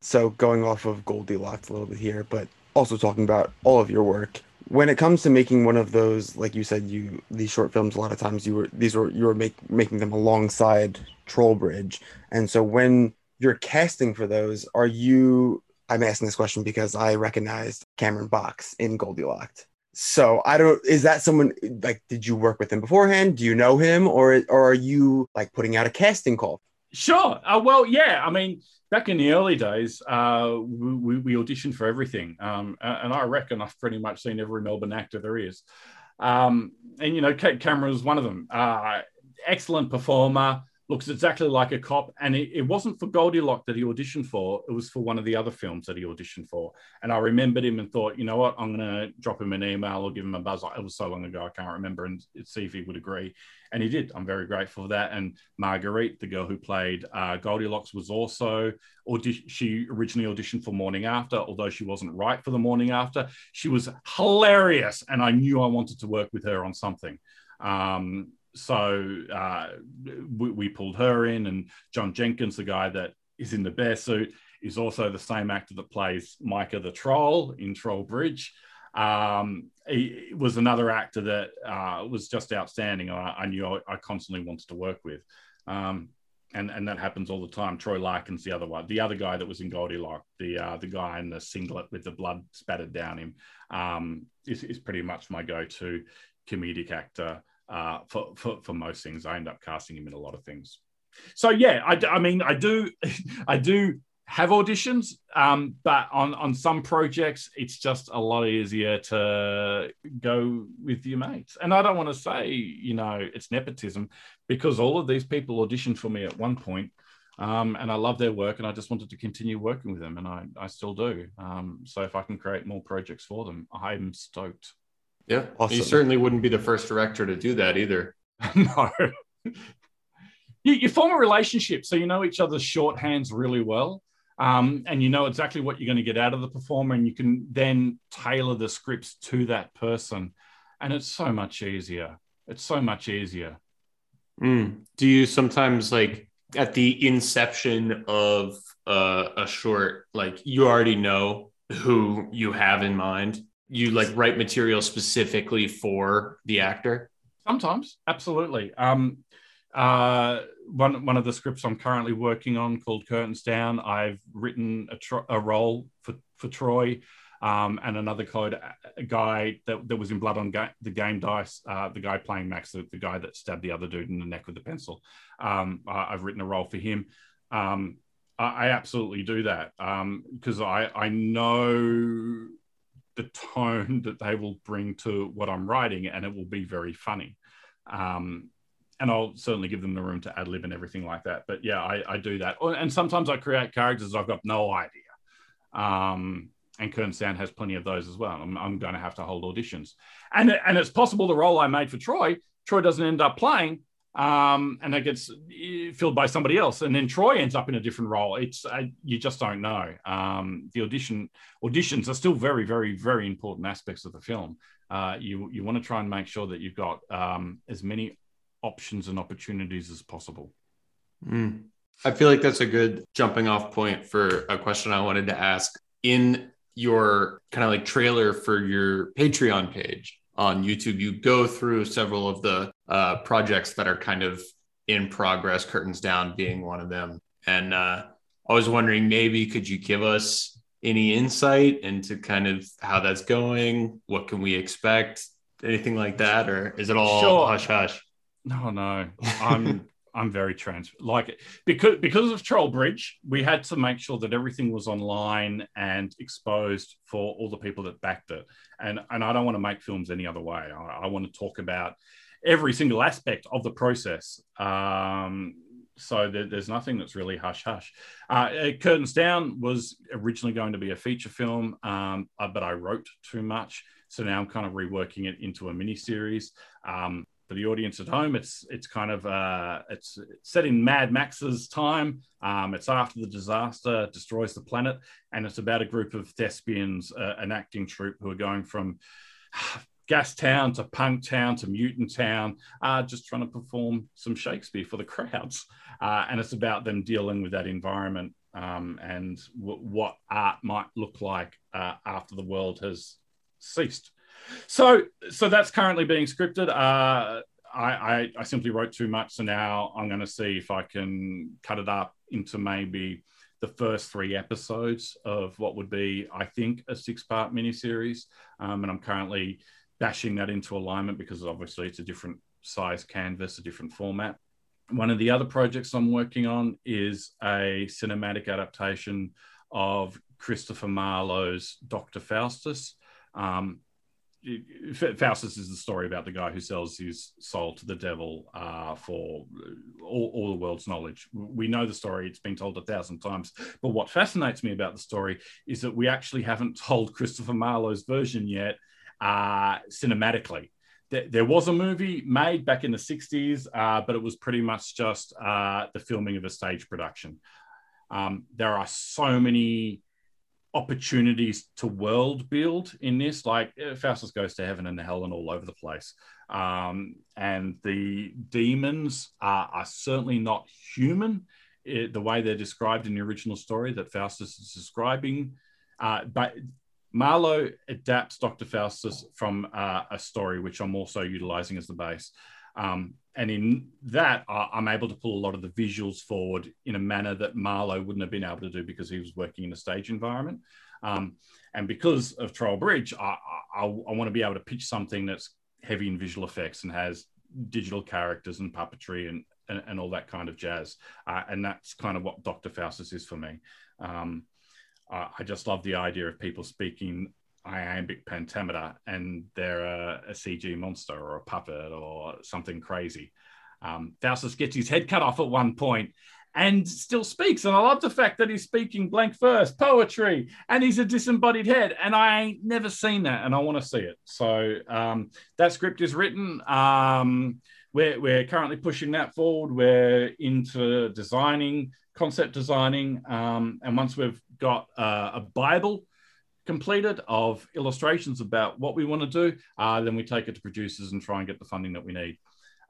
So going off of Goldilocks a little bit here, but also talking about all of your work. When it comes to making one of those, like you said, you these short films, a lot of times you were these were you were make, making them alongside Trollbridge, and so when you're casting for those, are you? I'm asking this question because I recognized Cameron Box in Goldilocks. So I don't. Is that someone like? Did you work with him beforehand? Do you know him, or or are you like putting out a casting call?
Sure. Uh, well, yeah. I mean, back in the early days, uh, we, we, auditioned for everything, um, and I reckon I've pretty much seen every Melbourne actor there is. Um, and you know, Kate Cameron was one of them. Uh, excellent performer, looks exactly like a cop. And it, it wasn't for Goldilocks that he auditioned for, it was for one of the other films that he auditioned for. And I remembered him and thought, you know what, I'm going to drop him an email or give him a buzz. It was so long ago, I can't remember, and see if he would agree. And he did. I'm very grateful for that. And Marguerite, the girl who played uh, Goldilocks, was also, audi- she originally auditioned for Morning After, although she wasn't right for the Morning After. She was hilarious. And I knew I wanted to work with her on something. Um, so uh, we, we, pulled her in, and John Jenkins, the guy that is in the bear suit, is also the same actor that plays Mica the Troll in Troll Bridge. Um, he was another actor that uh, was just outstanding. I, I knew I, I, constantly wanted to work with. Um, and, and that happens all the time. Troy Larkin's the other one, the other guy that was in Goldilocks, the uh, the guy in the singlet with the blood spattered down him, um, is, is pretty much my go-to comedic actor uh, for, for, for most things. I end up casting him in a lot of things. So yeah, I, I mean, I do, I do have auditions, um, but on on some projects, it's just a lot easier to go with your mates. And I don't want to say, you know, it's nepotism, because all of these people auditioned for me at one point, um, and I love their work, and I just wanted to continue working with them, and I I still do. Um, so if I can create more projects for them, I'm stoked.
Yeah. Awesome. You certainly wouldn't be the first director to do that either.
no. you, you, form a relationship, so you know each other's shorthands really well. Um, and you know exactly what you're going to get out of the performer, and you can then tailor the scripts to that person. And it's so much easier. It's so much easier.
Mm. Do you sometimes like at the inception of uh, a short, like you already know who you have in mind? You like write material specifically for the actor?
Sometimes, absolutely. Um, uh, one one of the scripts I'm currently working on called Curtains Down. I've written a, tro- a role for for Troy. Um, and another code a guy that, that was in Blood on ga- the Game Dice, uh, the guy playing Max, the, the, guy that stabbed the other dude in the neck with a pencil. Um, I, have written a role for him. Um, I, I, absolutely do that because um, I, I know the tone that they will bring to what I'm writing, and it will be very funny. Um, and I'll certainly give them the room to ad lib and everything like that. But yeah, I, I, do that. And sometimes I create characters I've got no idea. Um, and Curtains Down has plenty of those as well. I'm, I'm, going to have to hold auditions. And, and it's possible the role I made for Troy, Troy doesn't end up playing, um, and that gets eh, filled by somebody else, and then Troy ends up in a different role. It's uh, you just don't know. Um, the audition auditions are still very, very, very important aspects of the film. Uh, you you want to try and make sure that you've got um, as many options and opportunities as possible.
Mm. I feel like that's a good jumping off point for a question I wanted to ask in your kind of like trailer for your Patreon page on YouTube, you go through several of the uh, projects that are kind of in progress, Curtains Down being one of them. And uh, I was wondering, maybe could you give us any insight into kind of how that's going? What can we expect? Anything like that? Or is it all sure. hush hush?
No, no. I'm I'm very trans like because because of Troll Bridge, we had to make sure that everything was online and exposed for all the people that backed it. And and I don't want to make films any other way. I, I want to talk about every single aspect of the process. Um, so there, there's nothing that's really hush hush. Uh, Curtains Down was originally going to be a feature film, um, uh, but I wrote too much. So now I'm kind of reworking it into a mini series. Um, for the audience at home, it's it's kind of uh, it's set in Mad Max's time. Um, it's after the disaster destroys the planet, and it's about a group of thespians, uh, an acting troupe who are going from gas town to punk town to mutant town, uh, just trying to perform some Shakespeare for the crowds. Uh, and it's about them dealing with that environment um, and w- what art might look like uh, after the world has ceased. So, so that's currently being scripted. Uh, I, I, simply wrote too much, so now I'm going to see if I can cut it up into maybe the first three episodes of what would be, I think, a six-part miniseries. Um, and I'm currently bashing that into alignment because obviously it's a different size canvas, a different format. One of the other projects I'm working on is a cinematic adaptation of Christopher Marlowe's Dr. Faustus. Um, Faustus is the story about the guy who sells his soul to the devil uh, for all, all, the world's knowledge. We know the story, it's been told a thousand times. But what fascinates me about the story is that we actually haven't told Christopher Marlowe's version yet uh, cinematically. There, there, was a movie made back in the 60s, uh, but it was pretty much just uh, the filming of a stage production. Um, there are so many opportunities to world build in this. Like uh, Faustus goes to heaven and hell and all over the place. Um, and the demons are, are certainly not human it, the way they're described in the original story that Faustus is describing. Uh, but Marlowe adapts Dr. Faustus from uh, a story, which I'm also utilizing as the base. Um, and in that, I'm able to pull a lot of the visuals forward in a manner that Marlowe wouldn't have been able to do because he was working in a stage environment. Um, and because of Trollbridge, I, I, I want to be able to pitch something that's heavy in visual effects and has digital characters and puppetry and, and, and all that kind of jazz. Uh, and that's kind of what Dr. Faustus is for me. Um, I, I just love the idea of people speaking iambic pentameter and they're a, a, CG monster or a puppet or something crazy. Um, Faustus gets his head cut off at one point and still speaks. And I love the fact that he's speaking blank verse, poetry, and he's a disembodied head. And I ain't never seen that, and I want to see it. So um, that script is written. Um, we're, we're currently pushing that forward. We're into designing, concept designing. Um, and once we've got uh, a Bible completed of illustrations about what we want to do, uh, then we take it to producers and try and get the funding that we need.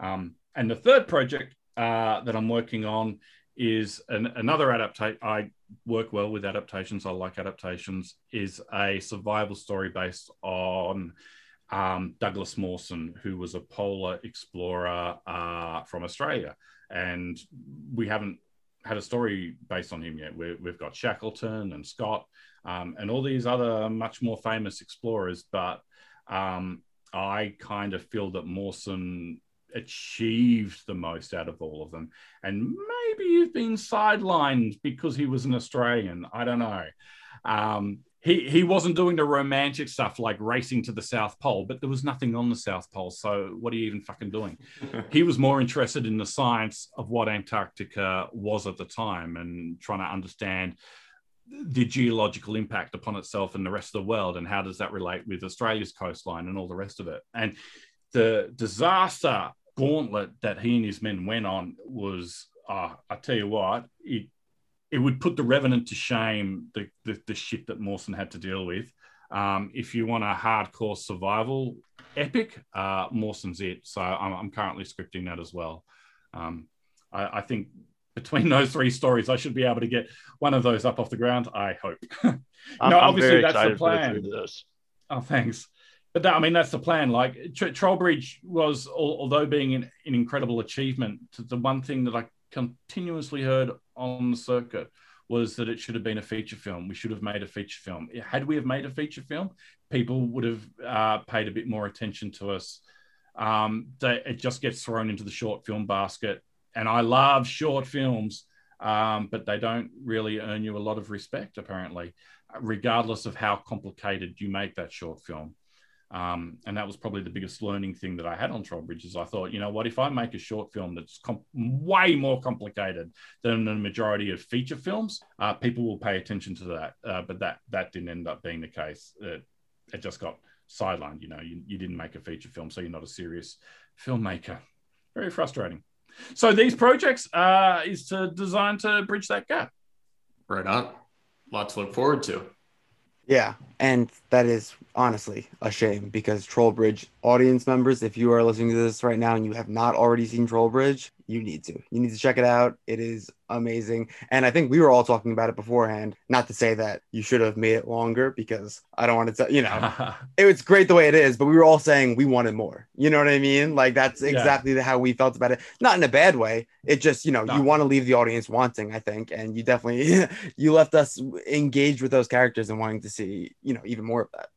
Um, and the third project uh, that I'm working on is an, another adaptation. I work well with adaptations. I like adaptations. Is a survival story based on um, Douglas Mawson, who was a polar explorer uh, from Australia, and we haven't had a story based on him yet. we have got Shackleton and Scott um, and all these other much more famous explorers, but um, I kind of feel that Mawson achieved the most out of all of them. And maybe he's been sidelined because he was an Australian. I don't know. Um, he, he wasn't doing the romantic stuff like racing to the South Pole, but there was nothing on the South Pole. So what are you even fucking doing? he was more interested in the science of what Antarctica was at the time and trying to understand the geological impact upon itself and the rest of the world and how does that relate with Australia's coastline and all the rest of it. And the disaster gauntlet that he and his men went on was, uh, I tell you what, it it would put the Revenant to shame the, the, the shit that Mawson had to deal with. Um, if you want a hardcore survival epic, uh, Mawson's it. So I'm, I'm currently scripting that as well. Um, I, I, think between those three stories, I should be able to get one of those up off the ground. I hope. no,
I'm, obviously that's the plan.
Oh, thanks but that, I mean, that's the plan. Like Tr- Trollbridge was, although being an, an, incredible achievement, the one thing that I continuously heard on the circuit was that it should have been a feature film. We should have made a feature film. Had we have made a feature film, people would have uh, paid a bit more attention to us. Um, they, it just gets thrown into the short film basket, and I love short films, um, but they don't really earn you a lot of respect, apparently, regardless of how complicated you make that short film. Um, and that was probably the biggest learning thing that I had on Trollbridge is I thought, you know what, if I make a short film that's way more complicated than the majority of feature films, uh, people will pay attention to that. Uh, but that that didn't end up being the case. It, it just got sidelined. You know, you, you didn't make a feature film, so you're not a serious filmmaker. Very frustrating. So these projects uh, is to designed to bridge that gap.
Right on. Lots to look forward to.
Yeah, and that is honestly a shame because Trollbridge audience members, if you are listening to this right now and you have not already seen Trollbridge, you need to. You need to check it out. It is amazing. And I think we were all talking about it beforehand. Not to say that you should have made it longer because I don't want to, you know, it was great the way it is, but we were all saying we wanted more. You know what I mean? Like that's
Yeah.
exactly how we felt about it. Not in a bad way. It just, you know,
No.
you want to leave the audience wanting, I think. And you definitely, you left us engaged with those characters and wanting to see, you know, even more of that.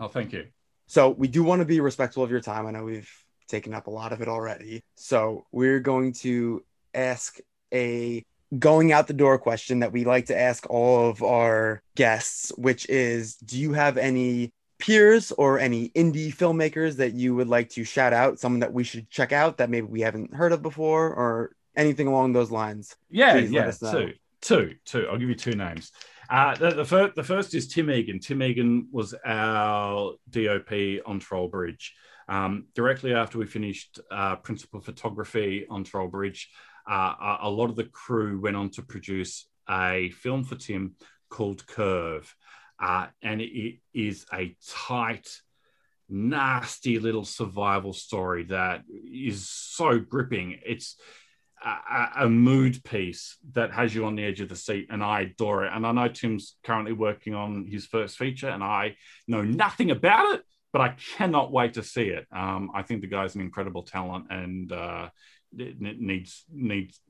oh, thank you.
So we do want to be respectful of your time. I know we've taken up a lot of it already. So we're going to ask a going out the door question that we like to ask all of our guests, which is do you have any peers or any indie filmmakers that you would like to shout out, someone that we should check out that maybe we haven't heard of before or anything along those lines?
Yeah,
Please let
yeah,
us know.
two, two, two. I'll give you two names. Uh, the, the, first, the first is Tim Egan. Tim Egan was our DOP on Troll Bridge. Um, directly after we finished uh, principal photography on Troll Bridge, uh, a, lot of the crew went on to produce a film for Tim called Curve. Uh, and it is a tight, nasty little survival story that is so gripping. It's a, a mood piece that has you on the edge of the seat, and I adore it. And I know Tim's currently working on his first feature, and I know nothing about it, but I cannot wait to see it. Um, I think the guy's an incredible talent, and uh, needs needs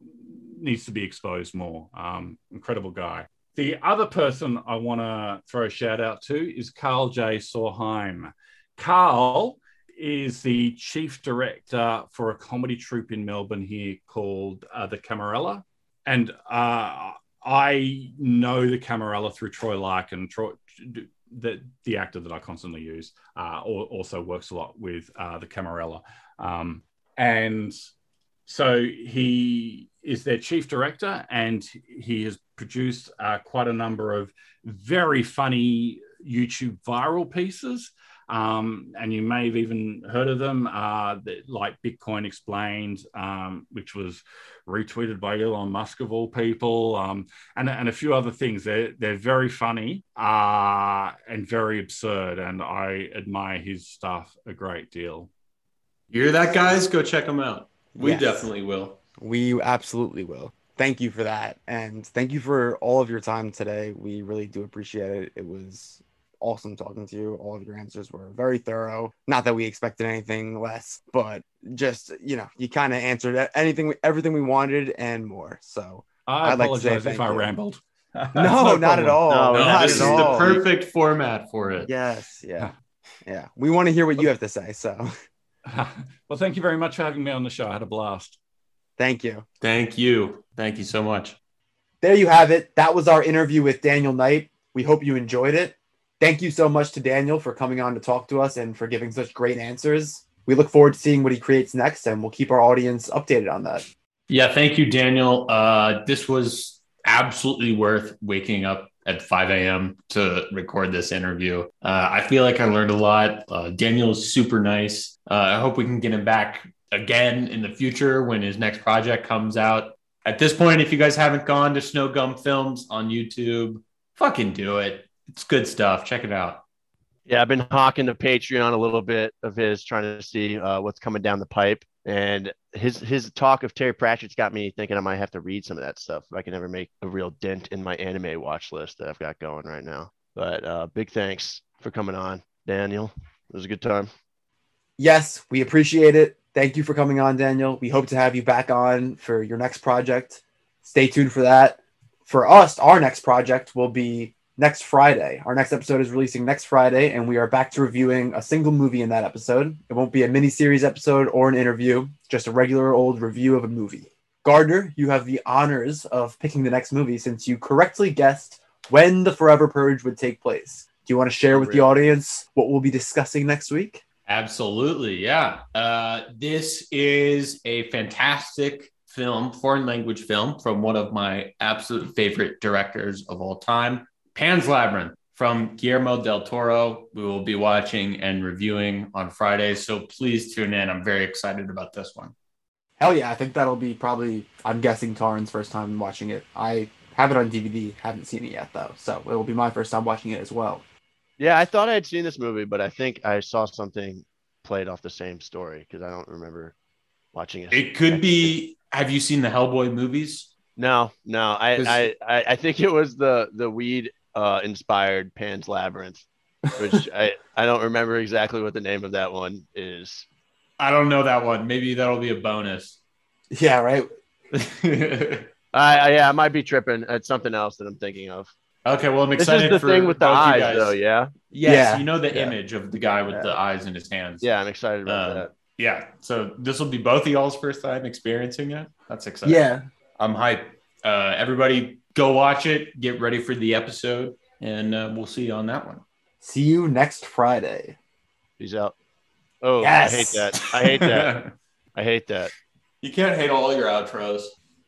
needs to be exposed more. Um, incredible guy. The other person I want to throw a shout out to is Carl J. Sorheim. Carl is the chief director for a comedy troupe in Melbourne here called uh, the Camarella. And uh, I know the Camarella through Troy Larkin. Troy, the, the actor that I constantly use uh, also works a lot with uh, the Camarella. Um, and so he is their chief director and he has produced uh, quite a number of very funny YouTube viral pieces. Um, and you may have even heard of them, uh, that, like Bitcoin Explained, um, which was retweeted by Elon Musk of all people, um, and, and a few other things. They're, they're very funny uh, and very absurd, and I admire his stuff a great deal.
You hear that, guys? Go check them out. We
Yes.
definitely will.
We absolutely will. Thank you for that. And thank you for all of your time today. We really do appreciate it. It was awesome talking to you. All of your answers were very thorough. Not that we expected anything less, but just, you know, you kind of answered anything, everything we wanted and more. So,
I
I'd like to say
if
thank
I
you.
rambled.
no, not at all.
No,
No,
not
this
at
is
all.
the perfect format for it.
Yes. Yeah. Yeah. We want to hear what you have to say. So,
well, thank you very much for having me on the show. I had a blast.
thank you.
Thank you. Thank you so much.
there you have it. That was our interview with Daniel Knight. We hope you enjoyed it. Thank you so much to Daniel for coming on to talk to us and for giving such great answers. We look forward to seeing what he creates next, and we'll keep our audience updated on that.
Yeah, thank you, Daniel. Uh, this was absolutely worth waking up at 5 a.m. to record this interview. Uh, I feel like I learned a lot. Uh, is super nice. Uh, I hope we can get him back again in the future when his next project comes out. At this point, if you guys haven't gone to Snow Gum Films on YouTube, fucking do it. It's good stuff. Check it out.
Yeah, I've been hawking the Patreon a little bit of his, trying to see uh, what's coming down the pipe. And his his talk of Terry Pratchett's got me thinking I might have to read some of that stuff if I can ever make a real dent in my anime watch list that I've got going right now. But uh, big thanks for coming on, Daniel. It was a good time.
Yes, we appreciate it. Thank you for coming on, Daniel. We hope to have you back on for your next project. Stay tuned for that. For us, our next project will be next Friday. Our next episode is releasing next Friday, and we are back to reviewing a single movie in that episode. It won't be a mini-series episode or an interview, just a regular old review of a movie. Gardner, you have the honors of picking the next movie since you correctly guessed when the Forever Purge would take place. Do you want to share with the audience what we'll be discussing next week?
Absolutely, yeah. Uh, this is a fantastic film, foreign language film from one of my absolute favorite directors of all time, Pan's Labyrinth from Guillermo del Toro. We will be watching and reviewing on Friday. So please tune in. I'm very excited about this one.
Hell yeah, I think that'll be probably. I'm guessing Taran's first time watching it. I have it on DVD, haven't seen it yet though, so it will be my first time watching it as well.
Yeah, I thought I had seen this movie, but I think I saw something played off the same story because I don't remember watching it.
It could be. Have you seen the Hellboy movies?
No, no. I, I, I think it was the the weed uh, inspired Pan's Labyrinth, which I, I don't remember exactly what the name of that one is.
I don't know that one. Maybe that'll be a bonus.
Yeah, right.
I, I yeah, I might be tripping. It's something else that I'm thinking of.
Okay, well, I'm
This
excited
is the
for
thing with the
you
eyes,
guys.
though. Yeah,
Yes,
Yeah.
you know the
Yeah.
image of the guy with
Yeah.
the eyes in his hands.
yeah, I'm excited about
Um,
that.
yeah. So this will be both of y'all's first time experiencing it. That's exciting.
Yeah.
I'm hyped. Uh, everybody, go watch it. Get ready for the episode, and uh, we'll see you on that one.
See you next Friday.
Peace out. Oh,
Yes.
I hate that. I hate that. I hate that.
you can't hate all your outros.